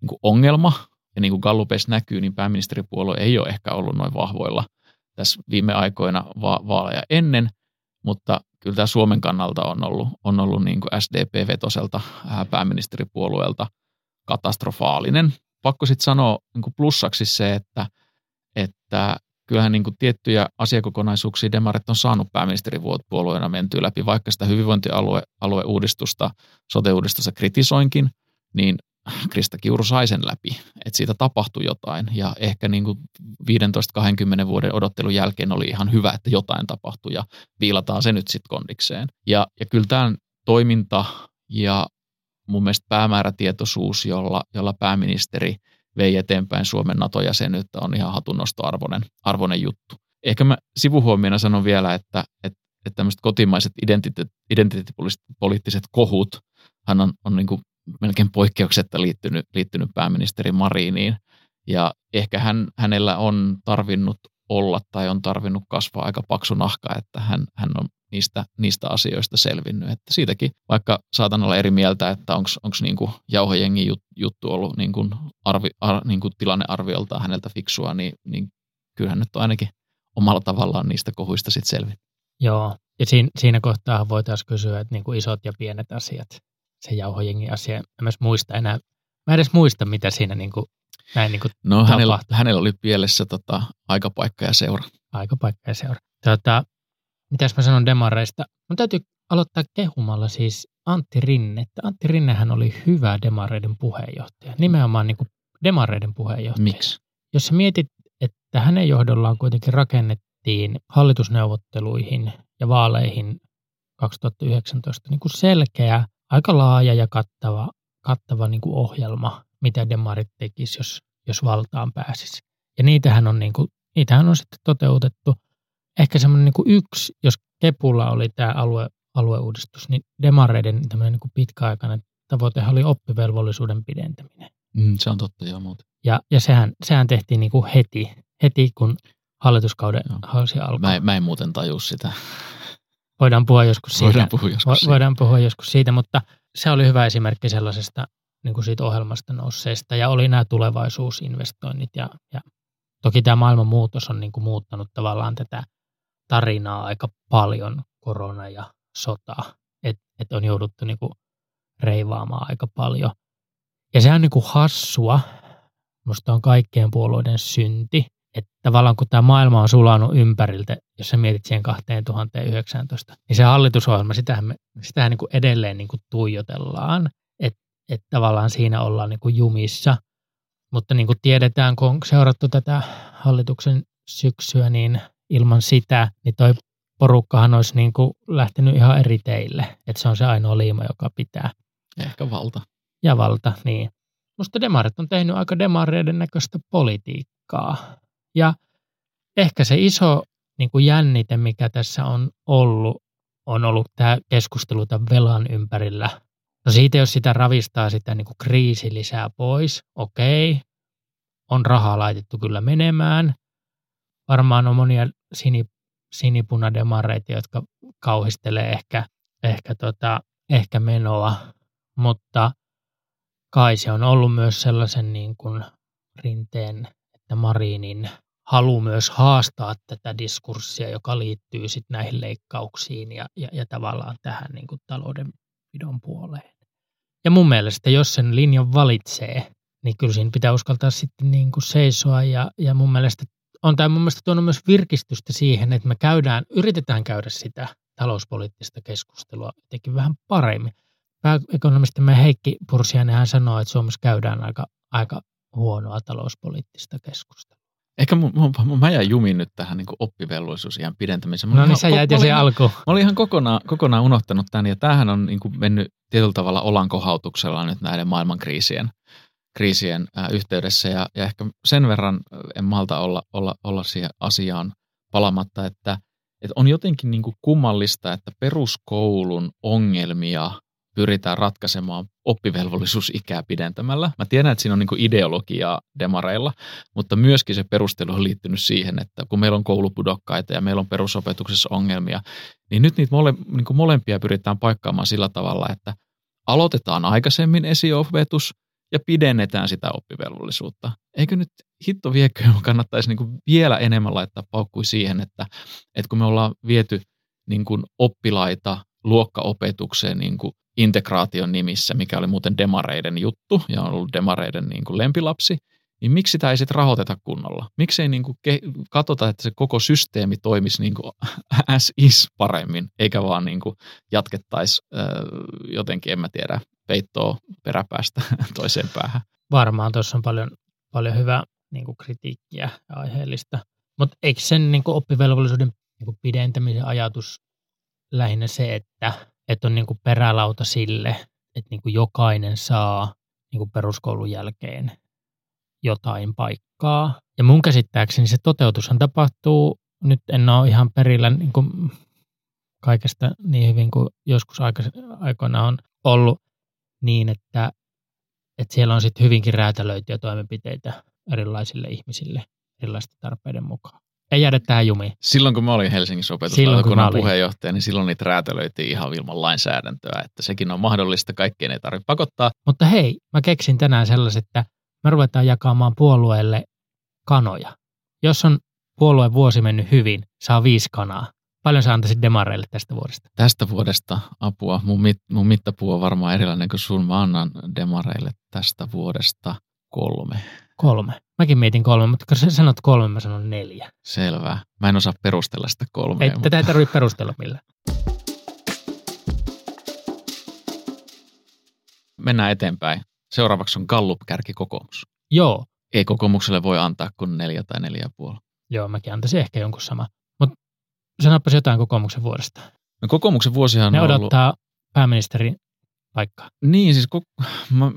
niin kuin ongelma. Ja niin kuin Gallupeissa näkyy, niin pääministeripuolue ei ole ehkä ollut noin vahvoilla tässä viime aikoina va- vaaleja ennen, mutta kyllä tämä Suomen kannalta on ollut, on ollut niin kuin SDP-vetoselta pääministeripuolueelta katastrofaalinen. Pakko sitten sanoa niin kuin plussaksi se, että, että kyllähän niin kuin tiettyjä asiakokonaisuuksia demarit on saanut pääministeripuolueena mentyä läpi, vaikka sitä hyvinvointialueuudistusta, sote-uudistusta kritisoinkin, niin Krista Kiuru sai sen läpi, että siitä tapahtui jotain ja ehkä niin kuin 15-20 vuoden odottelun jälkeen oli ihan hyvä, että jotain tapahtui ja viilataan se nyt sitten kondikseen. Ja, ja kyllä tämä toiminta ja mun mielestä päämäärätietoisuus, jolla, jolla pääministeri vei eteenpäin Suomen NATO-jäsenyyttä, on ihan hatunnostoarvoinen arvoinen juttu. Ehkä mä sivuhuomiona sanon vielä, että, että, että tämmöiset kotimaiset identiteet, identiteettipoliittiset kohut, hän on, on niin kuin melkein poikkeuksetta liittynyt, liittynyt pääministeri Mariniin. Ja ehkä hän, hänellä on tarvinnut olla tai on tarvinnut kasvaa aika paksu nahka, että hän, hän on niistä, niistä asioista selvinnyt. Että siitäkin, vaikka saatan olla eri mieltä, että onko niinku jauhojengi jut, juttu ollut niinku arvi, ar, niinku tilannearviolta häneltä fiksua, niin, niin kyllähän nyt on ainakin omalla tavallaan niistä kohuista sitten selvinnyt. Joo, ja siinä, siinä kohtaa voitaisiin kysyä, että niinku isot ja pienet asiat, se jauhojengin asia, en myös muista enää, mä edes muista, mitä siinä niinku, näin niinku No hänellä, hänellä oli pielessä tota, aikapaikka ja seura. Aikapaikka ja seura. Tota, mitäs mä sanon demareista? Mun täytyy aloittaa kehumalla siis Antti Rinne. Että Antti Rinnehän oli hyvä demareiden puheenjohtaja, nimenomaan niin kuin demareiden puheenjohtaja. Miksi? Jos sä mietit, että hänen johdollaan kuitenkin rakennettiin hallitusneuvotteluihin ja vaaleihin 2019 niin kuin selkeä, aika laaja ja kattava, kattava niin kuin ohjelma, mitä demarit tekisi, jos, jos valtaan pääsisi. Ja niitähän on, niin kuin, niitähän on sitten toteutettu – ehkä semmoinen niin kuin yksi, jos Kepulla oli tämä alue, alueuudistus, niin demareiden niin kuin pitkäaikainen tavoite oli oppivelvollisuuden pidentäminen. Mm, se on totta, joo muuten. Ja, ja sehän, sehän tehtiin niin kuin heti, heti kun hallituskauden hausi alkaa. Mä, mä en muuten taju sitä. Voidaan puhua joskus siitä. Voidaan puhua joskus siitä. Voidaan puhua joskus siitä, mutta se oli hyvä esimerkki sellaisesta niin kuin siitä ohjelmasta nousseesta. Ja oli nämä tulevaisuusinvestoinnit. Ja, ja toki tämä maailman muutos on niin kuin muuttanut tavallaan tätä tarinaa aika paljon, korona ja sota, että et on jouduttu niinku reivaamaan aika paljon. Ja se on niinku hassua, musta on kaikkien puolueiden synti, että tavallaan kun tämä maailma on sulanut ympäriltä, jos sä mietit siihen 2019, niin se hallitusohjelma, sitähän, me, sitähän niin kuin edelleen niin kuin tuijotellaan, että et tavallaan siinä ollaan niin kuin jumissa. Mutta niin kuin tiedetään, kun on seurattu tätä hallituksen syksyä, niin ilman sitä, niin toi porukkahan olisi niin kuin lähtenyt ihan eri teille. Että se on se ainoa liima, joka pitää. Ehkä valta. Ja valta, niin. Musta demarit on tehnyt aika demareiden näköistä politiikkaa. Ja ehkä se iso niin kuin jännite, mikä tässä on ollut, on ollut tämä keskustelu tämän velan ympärillä. No siitä, jos sitä ravistaa sitä niin kuin kriisi lisää pois, okei, on rahaa laitettu kyllä menemään – varmaan on monia sini, sinipunademareita, jotka kauhistelee ehkä, ehkä, tota, ehkä menoa, mutta kai se on ollut myös sellaisen niin kuin rinteen, että Marinin halu myös haastaa tätä diskurssia, joka liittyy sitten näihin leikkauksiin ja, ja, ja tavallaan tähän niin kuin taloudenpidon puoleen. Ja mun mielestä, jos sen linjan valitsee, niin kyllä siinä pitää uskaltaa sitten niin kuin seisoa ja, ja mun mielestä on tämä mun mielestä tuonut myös virkistystä siihen, että me käydään, yritetään käydä sitä talouspoliittista keskustelua jotenkin vähän paremmin. Pääekonomistimme Heikki Pursiainen hän sanoo, että Suomessa käydään aika, aika huonoa talouspoliittista keskustelua. Ehkä mun, mun, mä jäin jumiin nyt tähän niin oppivelvollisuusiän pidentämiseen. Mä no niin, sä jäit jo siihen alkuun. Mä olin ihan kokonaan, kokonaan unohtanut tämän, ja tämähän on niin kuin mennyt tietyllä tavalla olankohautuksella nyt näiden maailmankriisien kriisien yhteydessä ja, ja ehkä sen verran en malta olla, olla, olla siihen asiaan palamatta, että, että on jotenkin niin kuin kummallista, että peruskoulun ongelmia pyritään ratkaisemaan oppivelvollisuusikää pidentämällä. Mä tiedän, että siinä on niin ideologiaa demareilla, mutta myöskin se perustelu on liittynyt siihen, että kun meillä on koulupudokkaita ja meillä on perusopetuksessa ongelmia, niin nyt niitä mole, niin molempia pyritään paikkaamaan sillä tavalla, että aloitetaan aikaisemmin esiopetus ja pidennetään sitä oppivelvollisuutta. Eikö nyt hitto viekö <laughs> kannattaisi niin vielä enemmän laittaa paukkui siihen, että, että kun me ollaan viety niin oppilaita luokkaopetukseen niin kuin integraation nimissä, mikä oli muuten demareiden juttu ja on ollut demareiden niin kuin lempilapsi, niin miksi sitä ei sitten rahoiteta kunnolla? Miksi ei niin kuin ke- katsota, että se koko systeemi toimisi niin kuin <laughs> as is paremmin, eikä vaan niin kuin jatkettaisi äh, jotenkin, en mä tiedä, peittoa peräpäästä <laughs> toiseen päähän. Varmaan tuossa on paljon, paljon hyvää niin kuin kritiikkiä ja aiheellista. Mutta eikö sen niin kuin oppivelvollisuuden niin kuin pidentämisen ajatus lähinnä se, että, että on niin kuin perälauta sille, että niin kuin jokainen saa niin kuin peruskoulun jälkeen jotain paikkaa. Ja mun käsittääkseni se toteutushan tapahtuu, nyt en ole ihan perillä niin kuin kaikesta niin hyvin kuin joskus aikoina on ollut, niin että, että siellä on sitten hyvinkin räätälöityjä toimenpiteitä erilaisille ihmisille erilaisten tarpeiden mukaan. Ei jäädä tähän jumiin. Silloin kun mä olin Helsingissä opetuslautakunnan puheenjohtaja, niin silloin niitä räätälöitiin ihan ilman lainsäädäntöä, että sekin on mahdollista, kaikkeen ei tarvitse pakottaa. Mutta hei, mä keksin tänään sellaiset, että me ruvetaan jakamaan puolueelle kanoja. Jos on puolueen vuosi mennyt hyvin, saa viisi kanaa. Paljon sä antaisit demareille tästä vuodesta? Tästä vuodesta apua. Mun, mit, mun mittapuu on varmaan erilainen kuin sun. Mä annan demareille tästä vuodesta kolme. Kolme. Mäkin mietin kolme, mutta kun sä sanot kolme, mä sanon neljä. Selvä. Mä en osaa perustella sitä kolmea. Ei, mutta... Tätä ei tarvitse perustella millään. Mennään eteenpäin. Seuraavaksi on Gallup-kärki kokoomus. Joo. Ei kokoomukselle voi antaa kuin neljä tai neljä ja puoli. Joo, mäkin antaisin ehkä jonkun sama. Mutta sanoppas jotain kokoomuksen vuodesta. No, kokoomuksen vuosihan ne on odottaa ollut... pääministerin paikkaa. Niin, siis ko- mä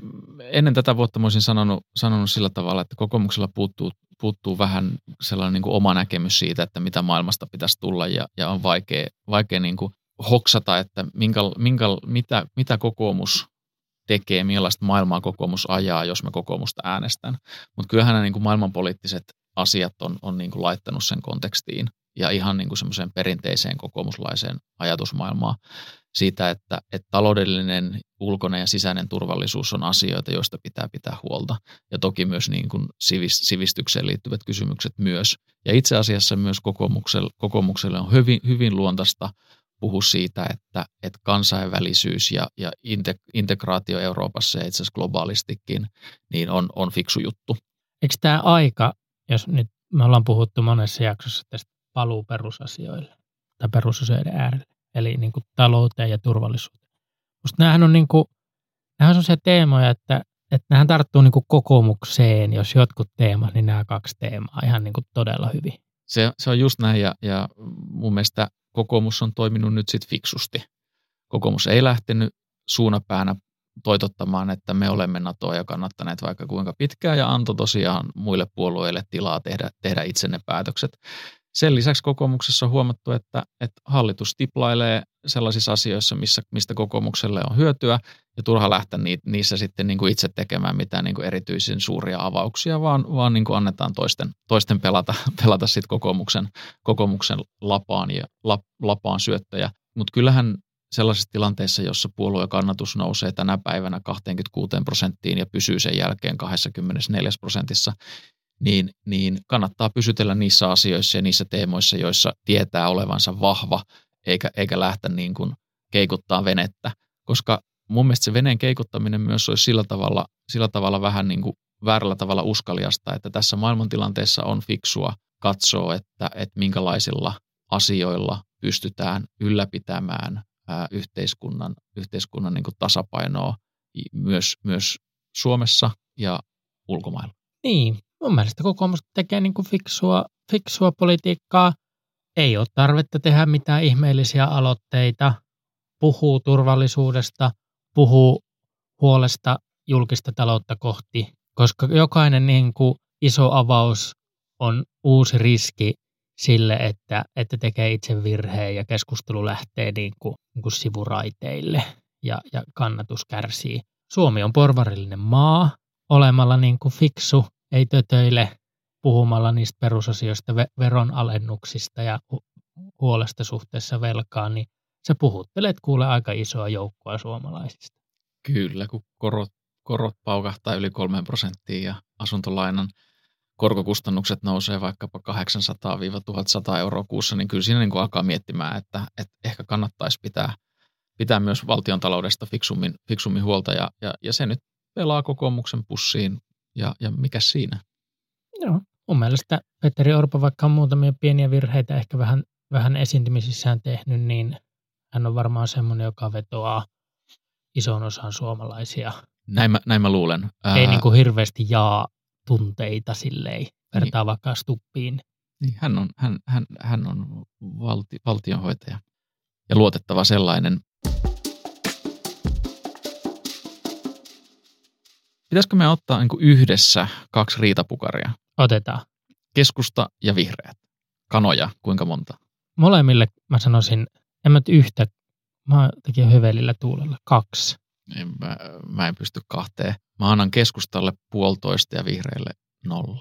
ennen tätä vuotta mä olisin sanonut, sanonut sillä tavalla, että kokoomuksella puuttuu, puuttuu vähän sellainen niin kuin oma näkemys siitä, että mitä maailmasta pitäisi tulla ja, ja on vaikea, vaikea niin kuin hoksata, että minkä, minkä, mitä, mitä kokoomus tekee, millaista maailmaa kokoomus ajaa, jos mä kokoomusta äänestän. Mutta kyllähän nämä niin kuin maailmanpoliittiset asiat on, on niin kuin laittanut sen kontekstiin ja ihan niin kuin semmoiseen perinteiseen kokoomuslaiseen ajatusmaailmaan siitä, että, että taloudellinen, ulkoinen ja sisäinen turvallisuus on asioita, joista pitää pitää huolta. Ja toki myös niin kuin sivistykseen liittyvät kysymykset myös. Ja itse asiassa myös kokoomukselle, kokoomukselle on hyvin, hyvin luontaista puhua siitä, että, että kansainvälisyys ja, ja integraatio Euroopassa ja itse asiassa globaalistikin niin on, on fiksu juttu. Eikö tämä aika, jos nyt me ollaan puhuttu monessa jaksossa tästä paluu perusasioille tai perusasioiden äärelle, eli niin kuin talouteen ja turvallisuuteen. Musta nämähän on, niin kuin, nämähän on se teemoja, että, että nämähän tarttuu niin kuin kokoomukseen, jos jotkut teemat, niin nämä kaksi teemaa ihan niin kuin todella hyvin. Se, se on just näin ja, ja mun mielestä kokoomus on toiminut nyt sitten fiksusti. Kokoomus ei lähtenyt suunapäänä toitottamaan, että me olemme NATOa ja kannattaneet vaikka kuinka pitkään ja antoi tosiaan muille puolueille tilaa tehdä, tehdä itse ne päätökset. Sen lisäksi kokoomuksessa on huomattu, että, että hallitus tiplailee sellaisissa asioissa, missä, mistä kokoomukselle on hyötyä, ja turha lähteä niissä sitten niin kuin itse tekemään mitään niin kuin erityisen suuria avauksia, vaan, vaan niin kuin annetaan toisten, toisten pelata, <laughs> pelata sitten kokoomuksen, kokoomuksen lapaan, ja, lap, lapaan syöttäjä. Mutta kyllähän sellaisissa tilanteissa, jossa puolueen kannatus nousee tänä päivänä 26 prosenttiin ja pysyy sen jälkeen 24 prosentissa, niin, niin kannattaa pysytellä niissä asioissa ja niissä teemoissa, joissa tietää olevansa vahva, eikä, eikä lähteä niin kuin keikuttaa venettä. Koska mun mielestä se veneen keikuttaminen myös olisi sillä tavalla, sillä tavalla vähän niin kuin väärällä tavalla uskaliasta, että tässä maailmantilanteessa on fiksua katsoa, että, että minkälaisilla asioilla pystytään ylläpitämään ää, yhteiskunnan, yhteiskunnan niin kuin tasapainoa myös, myös Suomessa ja ulkomailla. Niin, mun mielestä kokoomus tekee niin kuin fiksua, fiksua politiikkaa. Ei ole tarvetta tehdä mitään ihmeellisiä aloitteita. Puhuu turvallisuudesta, puhuu huolesta julkista taloutta kohti, koska jokainen niin kuin iso avaus on uusi riski sille, että, että tekee itse virheen ja keskustelu lähtee niin kuin, niin kuin sivuraiteille. ja, ja kannatus kärsii. Suomi on porvarillinen maa, olemalla niin kuin fiksu, ei tötöile, puhumalla niistä perusasioista, ve- veronalennuksista ja hu- huolesta suhteessa velkaan, niin sä puhuttelet kuule aika isoa joukkoa suomalaisista. Kyllä, kun korot, korot paukahtaa yli kolmeen prosenttiin ja asuntolainan korkokustannukset nousee vaikkapa 800-1100 euroa kuussa, niin kyllä siinä niin kuin alkaa miettimään, että, että ehkä kannattaisi pitää, pitää myös valtion taloudesta fiksummin, fiksummin huolta ja, ja, ja se nyt pelaa kokoomuksen pussiin ja, ja mikä siinä? Joo. Mun mielestä Petteri Orpo, vaikka on muutamia pieniä virheitä ehkä vähän, vähän esiintymisissään tehnyt, niin hän on varmaan semmoinen, joka vetoaa ison osan suomalaisia. Näin mä, näin mä luulen. Ää... Ei niin kuin hirveästi jaa tunteita silleen, vertaa niin. vaikka Stuppiin. Niin, hän on, hän, hän, hän on valti, valtionhoitaja ja luotettava sellainen. Pitäisikö me ottaa niin kuin yhdessä kaksi riitapukaria? Otetaan. Keskusta ja vihreät. Kanoja, kuinka monta? Molemmille mä sanoisin, en mä yhtä, mä tekin hyvelillä tuulella, kaksi. En, mä, mä en pysty kahteen. Mä annan keskustalle puolitoista ja vihreille nolla.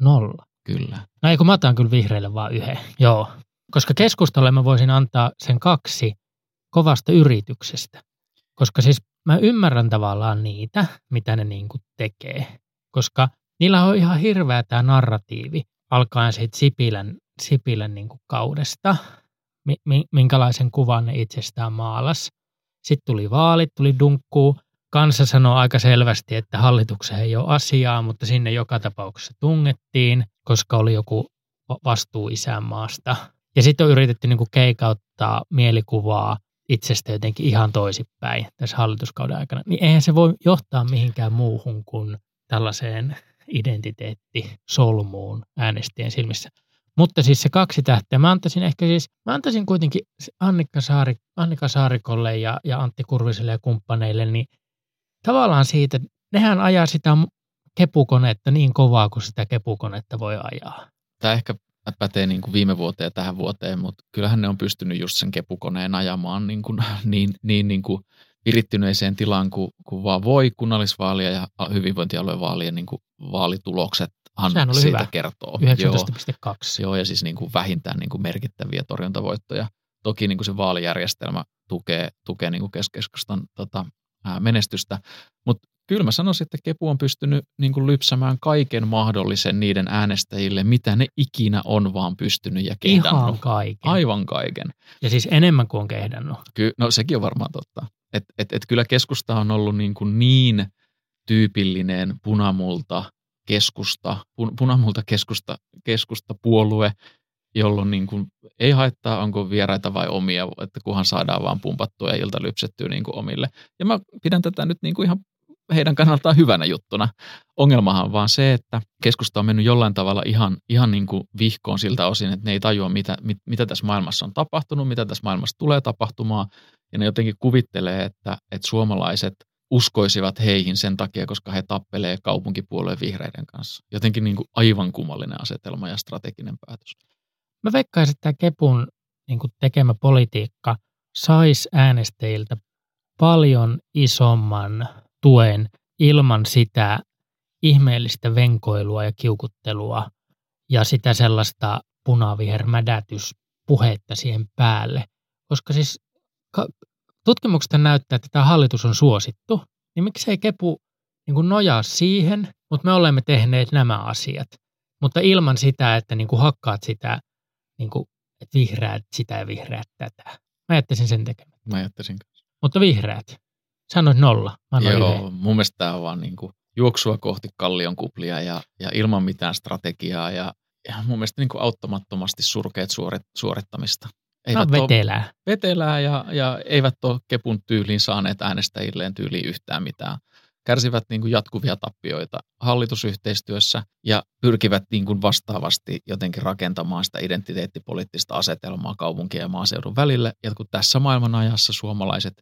Nolla? Kyllä. No ei kun mä otan kyllä vihreille vaan yhden, joo. Koska keskustalle mä voisin antaa sen kaksi kovasta yrityksestä. Koska siis mä ymmärrän tavallaan niitä, mitä ne niin kuin tekee. Koska niillä on ihan hirveä tämä narratiivi alkaen siitä Sipilän, Sipilän niin kuin kaudesta, minkälaisen kuvan ne itsestään maalas. Sitten tuli vaalit, tuli dunkkuu. Kansa sanoi aika selvästi, että hallitukseen ei ole asiaa, mutta sinne joka tapauksessa tungettiin, koska oli joku vastuu isänmaasta. Ja sitten on yritetty niin keikauttaa mielikuvaa itsestä jotenkin ihan toisinpäin tässä hallituskauden aikana. Niin eihän se voi johtaa mihinkään muuhun kuin tällaiseen identiteettisolmuun äänestäjien silmissä. Mutta siis se kaksi tähteä, mä antaisin ehkä siis, mä antaisin kuitenkin Annika, Saari, Annika Saarikolle ja, ja Antti Kurviselle ja kumppaneille, niin tavallaan siitä, nehän ajaa sitä kepukonetta niin kovaa kuin sitä kepukonetta voi ajaa. Tämä ehkä pätee niin kuin viime vuoteen ja tähän vuoteen, mutta kyllähän ne on pystynyt just sen kepukoneen ajamaan niin, kuin, <laughs> niin, niin, niin kuin virittyneeseen tilaan kuin, kuin vaan voi kunnallisvaalia ja hyvinvointialuevaalien niin kuin vaalitulokset Sehän oli siitä hyvä. kertoo. 19,2. Joo, joo, ja siis niin kuin vähintään niin kuin merkittäviä torjuntavoittoja. Toki niin kuin se vaalijärjestelmä tukee, tukee niin kuin keskustan tota, menestystä, mutta kyllä mä sanoisin, että Kepu on pystynyt niin kuin lypsämään kaiken mahdollisen niiden äänestäjille, mitä ne ikinä on vaan pystynyt ja kehdannut. Ihan kaiken. Aivan kaiken. Ja siis enemmän kuin on kehdannut. Ky- no sekin on varmaan totta. Et, et, et kyllä keskusta on ollut niin, kuin niin tyypillinen punamulta keskusta, pun, punamulta keskusta, keskusta puolue, jolloin niin kuin ei haittaa, onko vieraita vai omia, että kunhan saadaan vaan pumpattua ja ilta lypsettyä niin kuin omille. Ja mä pidän tätä nyt niin kuin ihan heidän kannaltaan hyvänä juttuna. Ongelmahan on vaan se, että keskusta on mennyt jollain tavalla ihan, ihan niin kuin vihkoon siltä osin, että ne ei tajua, mitä, mit, mitä tässä maailmassa on tapahtunut, mitä tässä maailmassa tulee tapahtumaan. Ja ne jotenkin kuvittelee, että, että suomalaiset uskoisivat heihin sen takia, koska he tappelee kaupunkipuolueen vihreiden kanssa. Jotenkin niin kuin aivan kummallinen asetelma ja strateginen päätös. Mä veikkaisin, että tämä Kepun niin kuin tekemä politiikka saisi äänestäjiltä paljon isomman tuen ilman sitä ihmeellistä venkoilua ja kiukuttelua ja sitä sellaista punavihermädätyspuhetta siihen päälle. Koska siis tutkimukset näyttää, että tämä hallitus on suosittu, niin miksei Kepu niin kuin nojaa siihen, mutta me olemme tehneet nämä asiat. Mutta ilman sitä, että niin kuin hakkaat sitä, niin kuin, että vihreät sitä ja vihreät tätä. Mä jättäisin sen tekemään. Mä jättäisin. Mutta vihreät. Sanoit nolla. Mä Joo, yhden. mun mielestä tämä on vaan niin kuin juoksua kohti kallion kuplia ja, ja ilman mitään strategiaa ja, ja mun mielestä niin kuin auttamattomasti surkeet suorit, suorittamista. Eivät no, vetelää. Ole, vetelää ja, ja eivät ole kepun tyyliin saaneet äänestäjilleen tyyliin yhtään mitään. Kärsivät niin kuin jatkuvia tappioita hallitusyhteistyössä ja pyrkivät niin kuin vastaavasti jotenkin rakentamaan sitä identiteettipoliittista asetelmaa kaupunkien ja maaseudun välille. Ja kun tässä maailmanajassa suomalaiset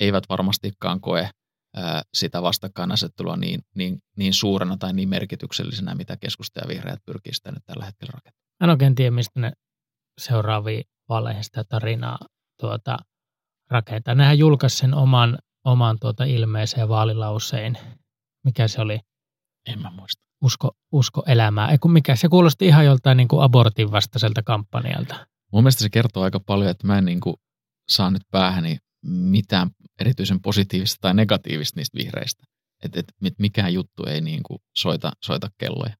eivät varmastikaan koe ää, sitä vastakkainasettelua niin, niin, niin suurena tai niin merkityksellisenä, mitä keskusta ja vihreät pyrkii sitä nyt tällä hetkellä rakentamaan. En oikein tiedä, mistä ne seuraavia vaaleihin sitä tarinaa tuota, rakentaa. Nehän julkaisi sen oman omaan tuota ilmeeseen vaalilausein. Mikä se oli? En mä muista. Usko, usko elämää. Ei kun mikä, se kuulosti ihan joltain niin kuin abortin vastaiselta kampanjalta. Mun mielestä se kertoo aika paljon, että mä en niin kuin saa nyt päähäni mitään erityisen positiivista tai negatiivista niistä vihreistä. Että et, et mikään juttu ei niin kuin soita, soita kelloja.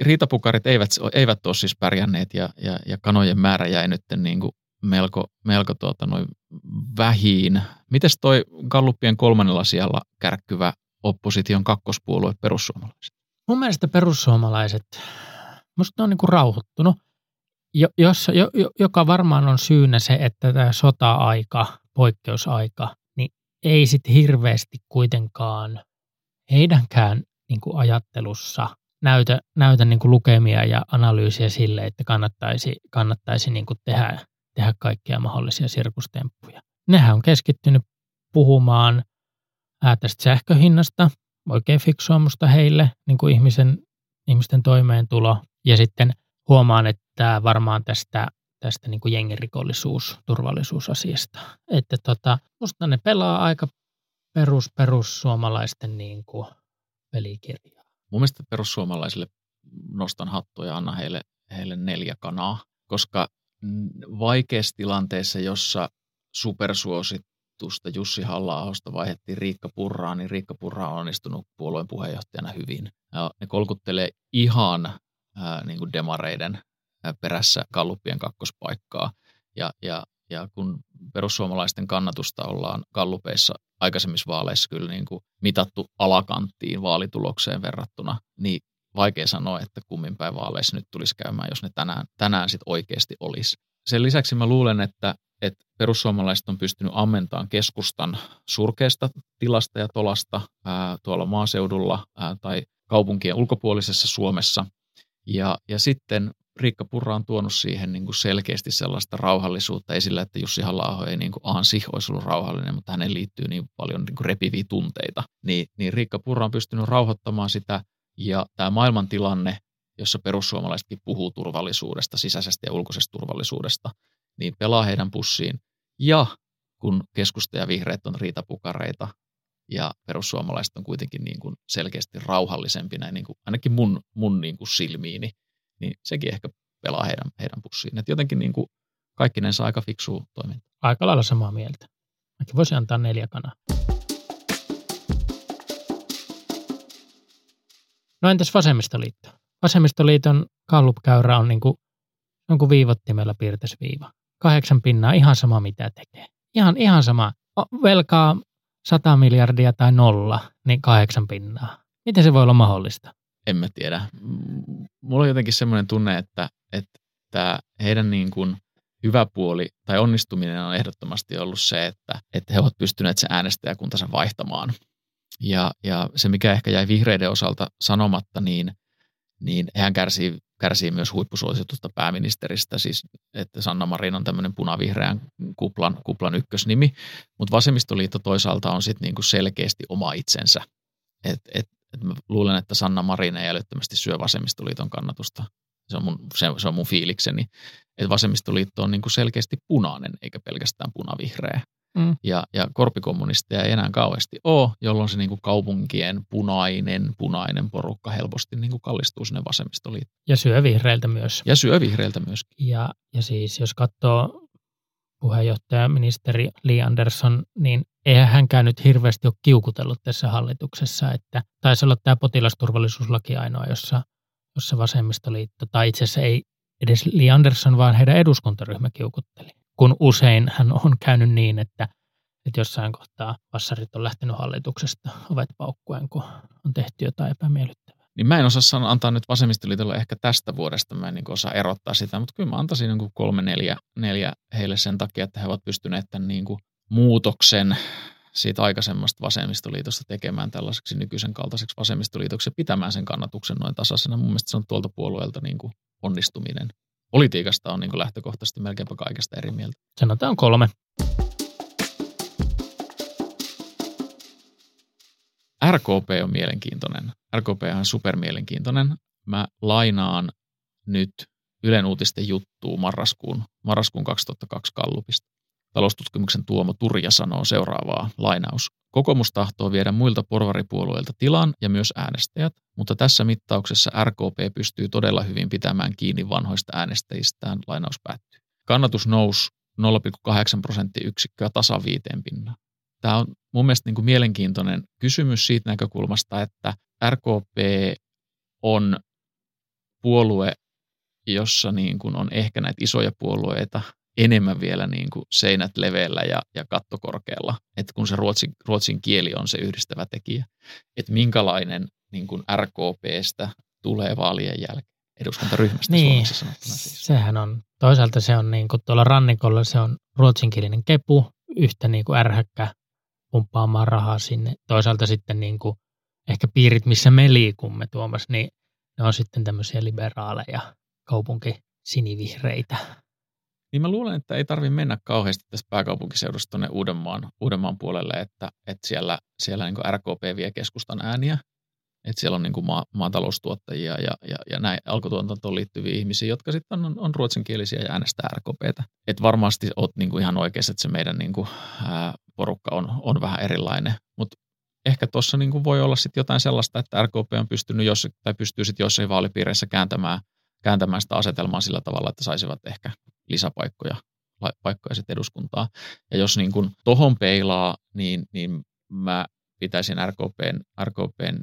Riitapukarit eivät, eivät ole siis pärjänneet ja, ja, ja kanojen määrä jäi nyt niin kuin melko, melko tuota, noin vähiin. Mites toi Galluppien kolmannella sijalla kärkkyvä opposition kakkospuolue perussuomalaiset? Mun mielestä perussuomalaiset, musta ne on niin kuin rauhoittunut, jo, jos, jo, joka varmaan on syynä se, että tämä sota-aika, poikkeusaika, niin ei sitten hirveästi kuitenkaan heidänkään niin kuin ajattelussa näytä, näytä niin kuin lukemia ja analyysiä sille, että kannattaisi, kannattaisi niin kuin tehdä, tehdä kaikkia mahdollisia sirkustemppuja. Nehän on keskittynyt puhumaan ää, tästä sähköhinnasta, oikein fiksua musta heille, niin kuin ihmisen, ihmisten toimeentulo. Ja sitten huomaan, että varmaan tästä, tästä niin kuin jengirikollisuus, turvallisuusasiasta. Että tota, musta ne pelaa aika perus, perussuomalaisten niin kuin pelikirjaa. Mun mielestä perussuomalaisille nostan hattua ja annan heille, heille neljä kanaa, koska vaikeassa tilanteessa, jossa supersuositusta Jussi halla vaihdettiin Riikka Purraan, niin Riikka Purra on onnistunut puolueen puheenjohtajana hyvin. Ne kolkuttelee ihan ää, niin kuin demareiden ää, perässä kalluppien kakkospaikkaa. Ja, ja, ja kun perussuomalaisten kannatusta ollaan kallupeissa aikaisemmissa vaaleissa kyllä niin kuin mitattu alakanttiin vaalitulokseen verrattuna, niin vaikea sanoa, että kummin päin vaaleissa nyt tulisi käymään, jos ne tänään, tänään sitten oikeasti olisi. Sen lisäksi mä luulen, että, että perussuomalaiset on pystynyt ammentamaan keskustan surkeasta tilasta ja tolasta ää, tuolla maaseudulla ää, tai kaupunkien ulkopuolisessa Suomessa. Ja, ja sitten Riikka Purra on tuonut siihen niin kuin selkeästi sellaista rauhallisuutta esillä, että Jussi halla ei niin kuin ansi olisi ollut rauhallinen, mutta hänen liittyy niin paljon niin kuin repiviä tunteita. Niin, niin Riikka Purra on pystynyt rauhoittamaan sitä ja tämä maailmantilanne, jossa perussuomalaisetkin puhuu turvallisuudesta, sisäisestä ja ulkoisesta turvallisuudesta, niin pelaa heidän pussiin. Ja kun keskusta ja vihreät on riitapukareita ja perussuomalaiset on kuitenkin niin kuin selkeästi rauhallisempina, niin kuin ainakin mun, mun niin kuin silmiini, niin sekin ehkä pelaa heidän, heidän pussiin. Et jotenkin niin kuin kaikkinensa aika fiksu toiminta. Aika lailla samaa mieltä. Mäkin voisin antaa neljä kanaa. No entäs vasemmistoliitto? Vasemmistoliiton kallupkäyrä on niin kuin, on kuin viivottimella piirtäisi viiva. Kahdeksan pinnaa, ihan sama mitä tekee. Ihan, ihan sama. Velkaa 100 miljardia tai nolla, niin kahdeksan pinnaa. Miten se voi olla mahdollista? En mä tiedä. Mulla on jotenkin semmoinen tunne, että, että heidän niin kuin hyvä puoli tai onnistuminen on ehdottomasti ollut se, että, että he ovat pystyneet se äänestäjäkuntansa vaihtamaan ja, ja se, mikä ehkä jäi vihreiden osalta sanomatta, niin, niin hän kärsii, kärsii myös huippusuositusta pääministeristä, siis että Sanna Marin on tämmöinen punavihreän kuplan, kuplan ykkösnimi, mutta vasemmistoliitto toisaalta on sitten niinku selkeästi oma itsensä. Et, et, et mä luulen, että Sanna Marin ei älyttömästi syö vasemmistoliiton kannatusta. Se on mun, se, se on mun fiilikseni. Että vasemmistoliitto on niinku selkeästi punainen eikä pelkästään punavihreä. Mm. Ja, ja korpikommunisteja ei enää kauheasti ole, jolloin se niin kuin kaupunkien punainen, punainen porukka helposti niin kuin kallistuu sinne vasemmistoliittoon. Ja syö vihreiltä myös. Ja syö vihreiltä myös. Ja, ja siis jos katsoo puheenjohtaja ministeri Li Andersson, niin eihän hänkään nyt hirveästi ole kiukutellut tässä hallituksessa, että taisi olla tämä potilasturvallisuuslaki ainoa, jossa, jossa vasemmistoliitto, tai itse asiassa ei edes Li Andersson, vaan heidän eduskuntaryhmä kiukutteli kun usein hän on käynyt niin, että, että jossain kohtaa passarit on lähtenyt hallituksesta ovet paukkuen, kun on tehty jotain epämiellyttävää. Niin mä en osaa sanoa, antaa nyt vasemmistoliitolle ehkä tästä vuodesta, mä en niin osaa erottaa sitä, mutta kyllä mä antaisin niin kolme, neljä, neljä heille sen takia, että he ovat pystyneet tämän niin kuin muutoksen siitä aikaisemmasta vasemmistoliitosta tekemään tällaiseksi nykyisen kaltaiseksi vasemmistoliitoksi ja pitämään sen kannatuksen noin tasaisena. Mun mielestä se on tuolta puolueelta niin kuin onnistuminen politiikasta on niin kuin lähtökohtaisesti melkeinpä kaikesta eri mieltä. Sanotaan kolme. RKP on mielenkiintoinen. RKP on supermielenkiintoinen. Mä lainaan nyt Ylen uutisten juttuu marraskuun, marraskuun 2002 Kallupista. Taloustutkimuksen Tuomo Turja sanoo seuraavaa, lainaus. Kokoomus tahtoo viedä muilta porvaripuolueilta tilan ja myös äänestäjät, mutta tässä mittauksessa RKP pystyy todella hyvin pitämään kiinni vanhoista äänestäjistään, lainaus päättyy. Kannatus nousi 0,8 prosenttiyksikköä tasa viiteen pinnaan. Tämä on mun mielestä niin kuin mielenkiintoinen kysymys siitä näkökulmasta, että RKP on puolue, jossa niin kuin on ehkä näitä isoja puolueita enemmän vielä niin kuin seinät leveällä ja, ja katto korkealla, että kun se ruotsin, ruotsin kieli on se yhdistävä tekijä, että minkälainen niin kuin RKPstä tulee vaalien jälkeen eduskuntaryhmästä Niin, Suomessa sanottuna siis. sehän on, toisaalta se on niin kuin tuolla rannikolla, se on ruotsinkielinen kepu, yhtä niin kuin ärhäkkä pumppaamaan rahaa sinne. Toisaalta sitten niin kuin ehkä piirit, missä me liikumme Tuomas, niin ne on sitten tämmöisiä liberaaleja, kaupunkisinivihreitä. Niin mä luulen, että ei tarvitse mennä kauheasti tästä pääkaupunkiseudusta tuonne Uudenmaan, Uudenmaan puolelle, että, että siellä, siellä niin RKP vie keskustan ääniä. Että siellä on niin maa, maataloustuottajia ja, ja, ja näin alkutuotantoon liittyviä ihmisiä, jotka sitten on, on ruotsinkielisiä ja äänestää RKPtä. Et varmasti oot niin kuin ihan oikeassa, että se meidän niin kuin, ää, porukka on, on vähän erilainen. Mutta ehkä tuossa niin voi olla sitten jotain sellaista, että RKP on pystynyt jos, tai pystyy sitten jossain vaalipiireissä kääntämään, kääntämään sitä asetelmaa sillä tavalla, että saisivat ehkä lisäpaikkoja paikkoja sitten eduskuntaa. Ja jos niin kuin tohon peilaa, niin, niin mä pitäisin RKPn, RKPn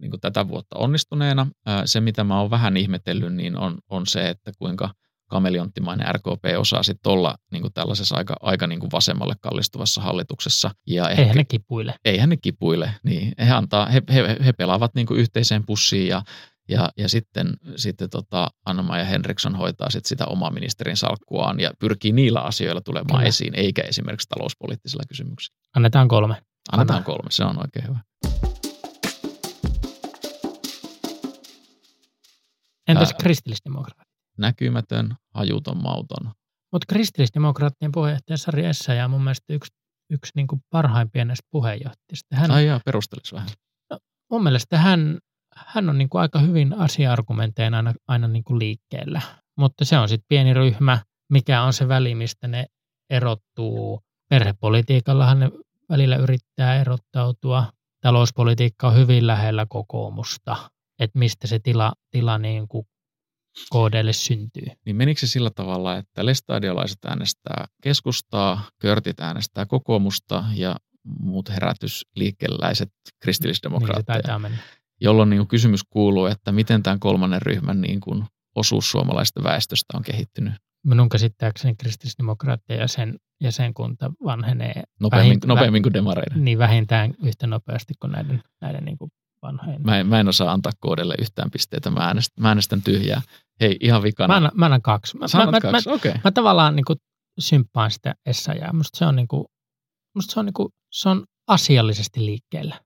niin kuin tätä vuotta onnistuneena. Se, mitä mä oon vähän ihmetellyt, niin on, on se, että kuinka kameleonttimainen RKP osaa sitten olla niin kuin tällaisessa aika, aika niin kuin vasemmalle kallistuvassa hallituksessa. Ja Eihän ehkä, ne kipuile. eihän ne kipuile. Niin. He, antaa, he, he, he pelaavat niin kuin yhteiseen pussiin ja, ja, ja sitten, sitten tota Anna-Maja Henriksson hoitaa sit sitä omaa ministerin salkkuaan ja pyrkii niillä asioilla tulemaan Kyllä. esiin, eikä esimerkiksi talouspoliittisilla kysymyksillä. Annetaan kolme. Annetaan Anna. kolme, se on oikein hyvä. Entäs kristillisdemokraatit? Näkymätön, hajuton, mauton. Mutta kristillisdemokraattien puheenjohtaja Sari Essayah on mun mielestä yksi, yksi niin kuin parhaimpia näistä puheenjohtajista. Hän, Ai jaa, perustelisi vähän. mun mielestä hän, hän on niin kuin aika hyvin asia-argumentein aina, aina niin kuin liikkeellä. Mutta se on sitten pieni ryhmä, mikä on se väli, mistä ne erottuu. Perhepolitiikallahan ne välillä yrittää erottautua. Talouspolitiikka on hyvin lähellä kokoomusta, että mistä se tila, tila niin kuin KDlle syntyy. Niin menikö se sillä tavalla, että lestadiolaiset äänestää keskustaa, körtit äänestää kokoomusta ja muut herätysliikkeelläiset Niin se kristillisdemokraatteja, taitaa mennä. Jolloin niin kuin kysymys kuuluu, että miten tämän kolmannen ryhmän niin kuin osuus suomalaisesta väestöstä on kehittynyt Minun käsittääkseni kristillisdemokraattien jäsen, jäsenkunta vanhenee nopeammin, vähin- nopeammin kuin demareiden. niin vähintään yhtä nopeasti kuin näiden, näiden niin kuin vanhojen. Mä en, mä en osaa antaa koodelle yhtään pisteitä, mä äänestän, mä äänestän tyhjää. Hei, ihan vikana. Mä annan, mä annan kaksi. Mä, mä, mä, kaksi, mä. Okay. mä tavallaan niin kuin symppaan sitä Essayaa. Musta se on, niin kuin, musta se on, niin kuin, se on asiallisesti liikkeellä.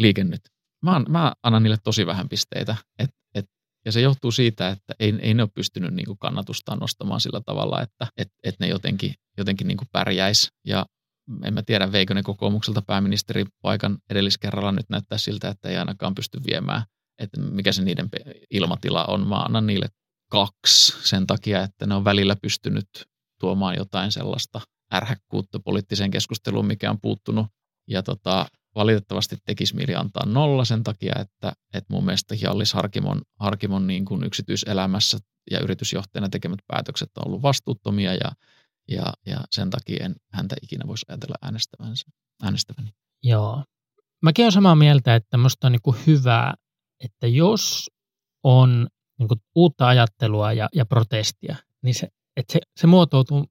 Liike nyt. Mä, mä annan niille tosi vähän pisteitä. Et, et, ja se johtuu siitä, että ei, ei ne ole pystynyt niin kannatustaan nostamaan sillä tavalla, että et, et ne jotenkin, jotenkin niin pärjäisi. Ja en mä tiedä, veikö ne kokoomukselta pääministerin paikan edelliskerralla nyt näyttää siltä, että ei ainakaan pysty viemään, että mikä se niiden ilmatila on. Mä annan niille kaksi sen takia, että ne on välillä pystynyt tuomaan jotain sellaista ärhäkkuutta poliittiseen keskusteluun, mikä on puuttunut. Ja tota, valitettavasti tekisi mieli antaa nolla sen takia, että, että mun mielestä Hjallis Harkimon, Harkimon niin kuin yksityiselämässä ja yritysjohtajana tekemät päätökset on ollut vastuuttomia ja, ja, ja sen takia en häntä ikinä voisi ajatella äänestävänsä, äänestäväni. Joo. Mäkin olen samaa mieltä, että musta on niin kuin hyvä, että jos on niin kuin uutta ajattelua ja, ja protestia, niin se, että se, se muotoutuu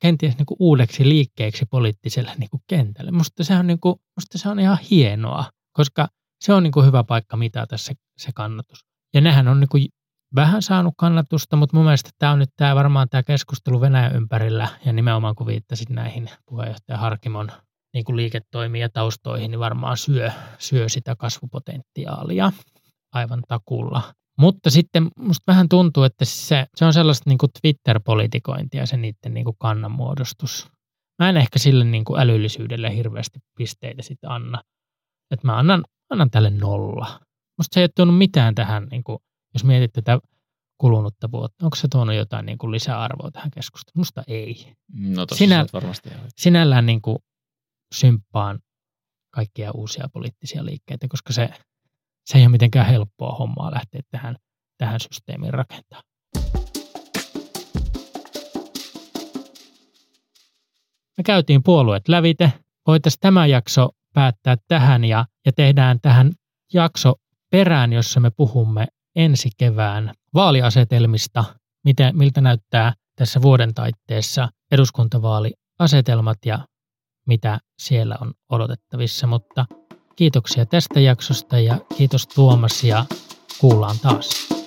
kenties niin kuin uudeksi liikkeeksi poliittiselle niin kuin kentälle. Musta se, on niin kuin, musta se on ihan hienoa, koska se on niin kuin hyvä paikka mitata se, se kannatus. Ja nehän on niin kuin vähän saanut kannatusta, mutta mun mielestä tämä on nyt tämä varmaan tämä keskustelu Venäjän ympärillä ja nimenomaan kun viittasit näihin puheenjohtaja Harkimon niin kuin ja taustoihin, niin varmaan syö, syö sitä kasvupotentiaalia aivan takulla. Mutta sitten musta vähän tuntuu, että se, se on sellaista niin kuin Twitter-politikointia se niiden niin kuin kannanmuodostus. Mä en ehkä sille niin kuin älyllisyydelle hirveästi pisteitä sitten anna. Että mä annan, annan tälle nolla. musta se ei ole tuonut mitään tähän, niin kuin, jos mietit tätä kulunutta vuotta. Onko se tuonut jotain niin kuin lisäarvoa tähän keskusteluun? Musta ei. No Sinä- Sinä... varmasti ihan. Sinällään niin kuin symppaan kaikkia uusia poliittisia liikkeitä, koska se, se ei ole mitenkään helppoa hommaa lähteä tähän, tähän systeemiin rakentaa. Me käytiin puolueet lävite. Voitaisiin tämä jakso päättää tähän ja, ja tehdään tähän jakso perään, jossa me puhumme ensi kevään vaaliasetelmista, miten, miltä näyttää tässä vuoden taitteessa eduskuntavaaliasetelmat ja mitä siellä on odotettavissa. Mutta kiitoksia tästä jaksosta ja kiitos Tuomas ja kuullaan taas.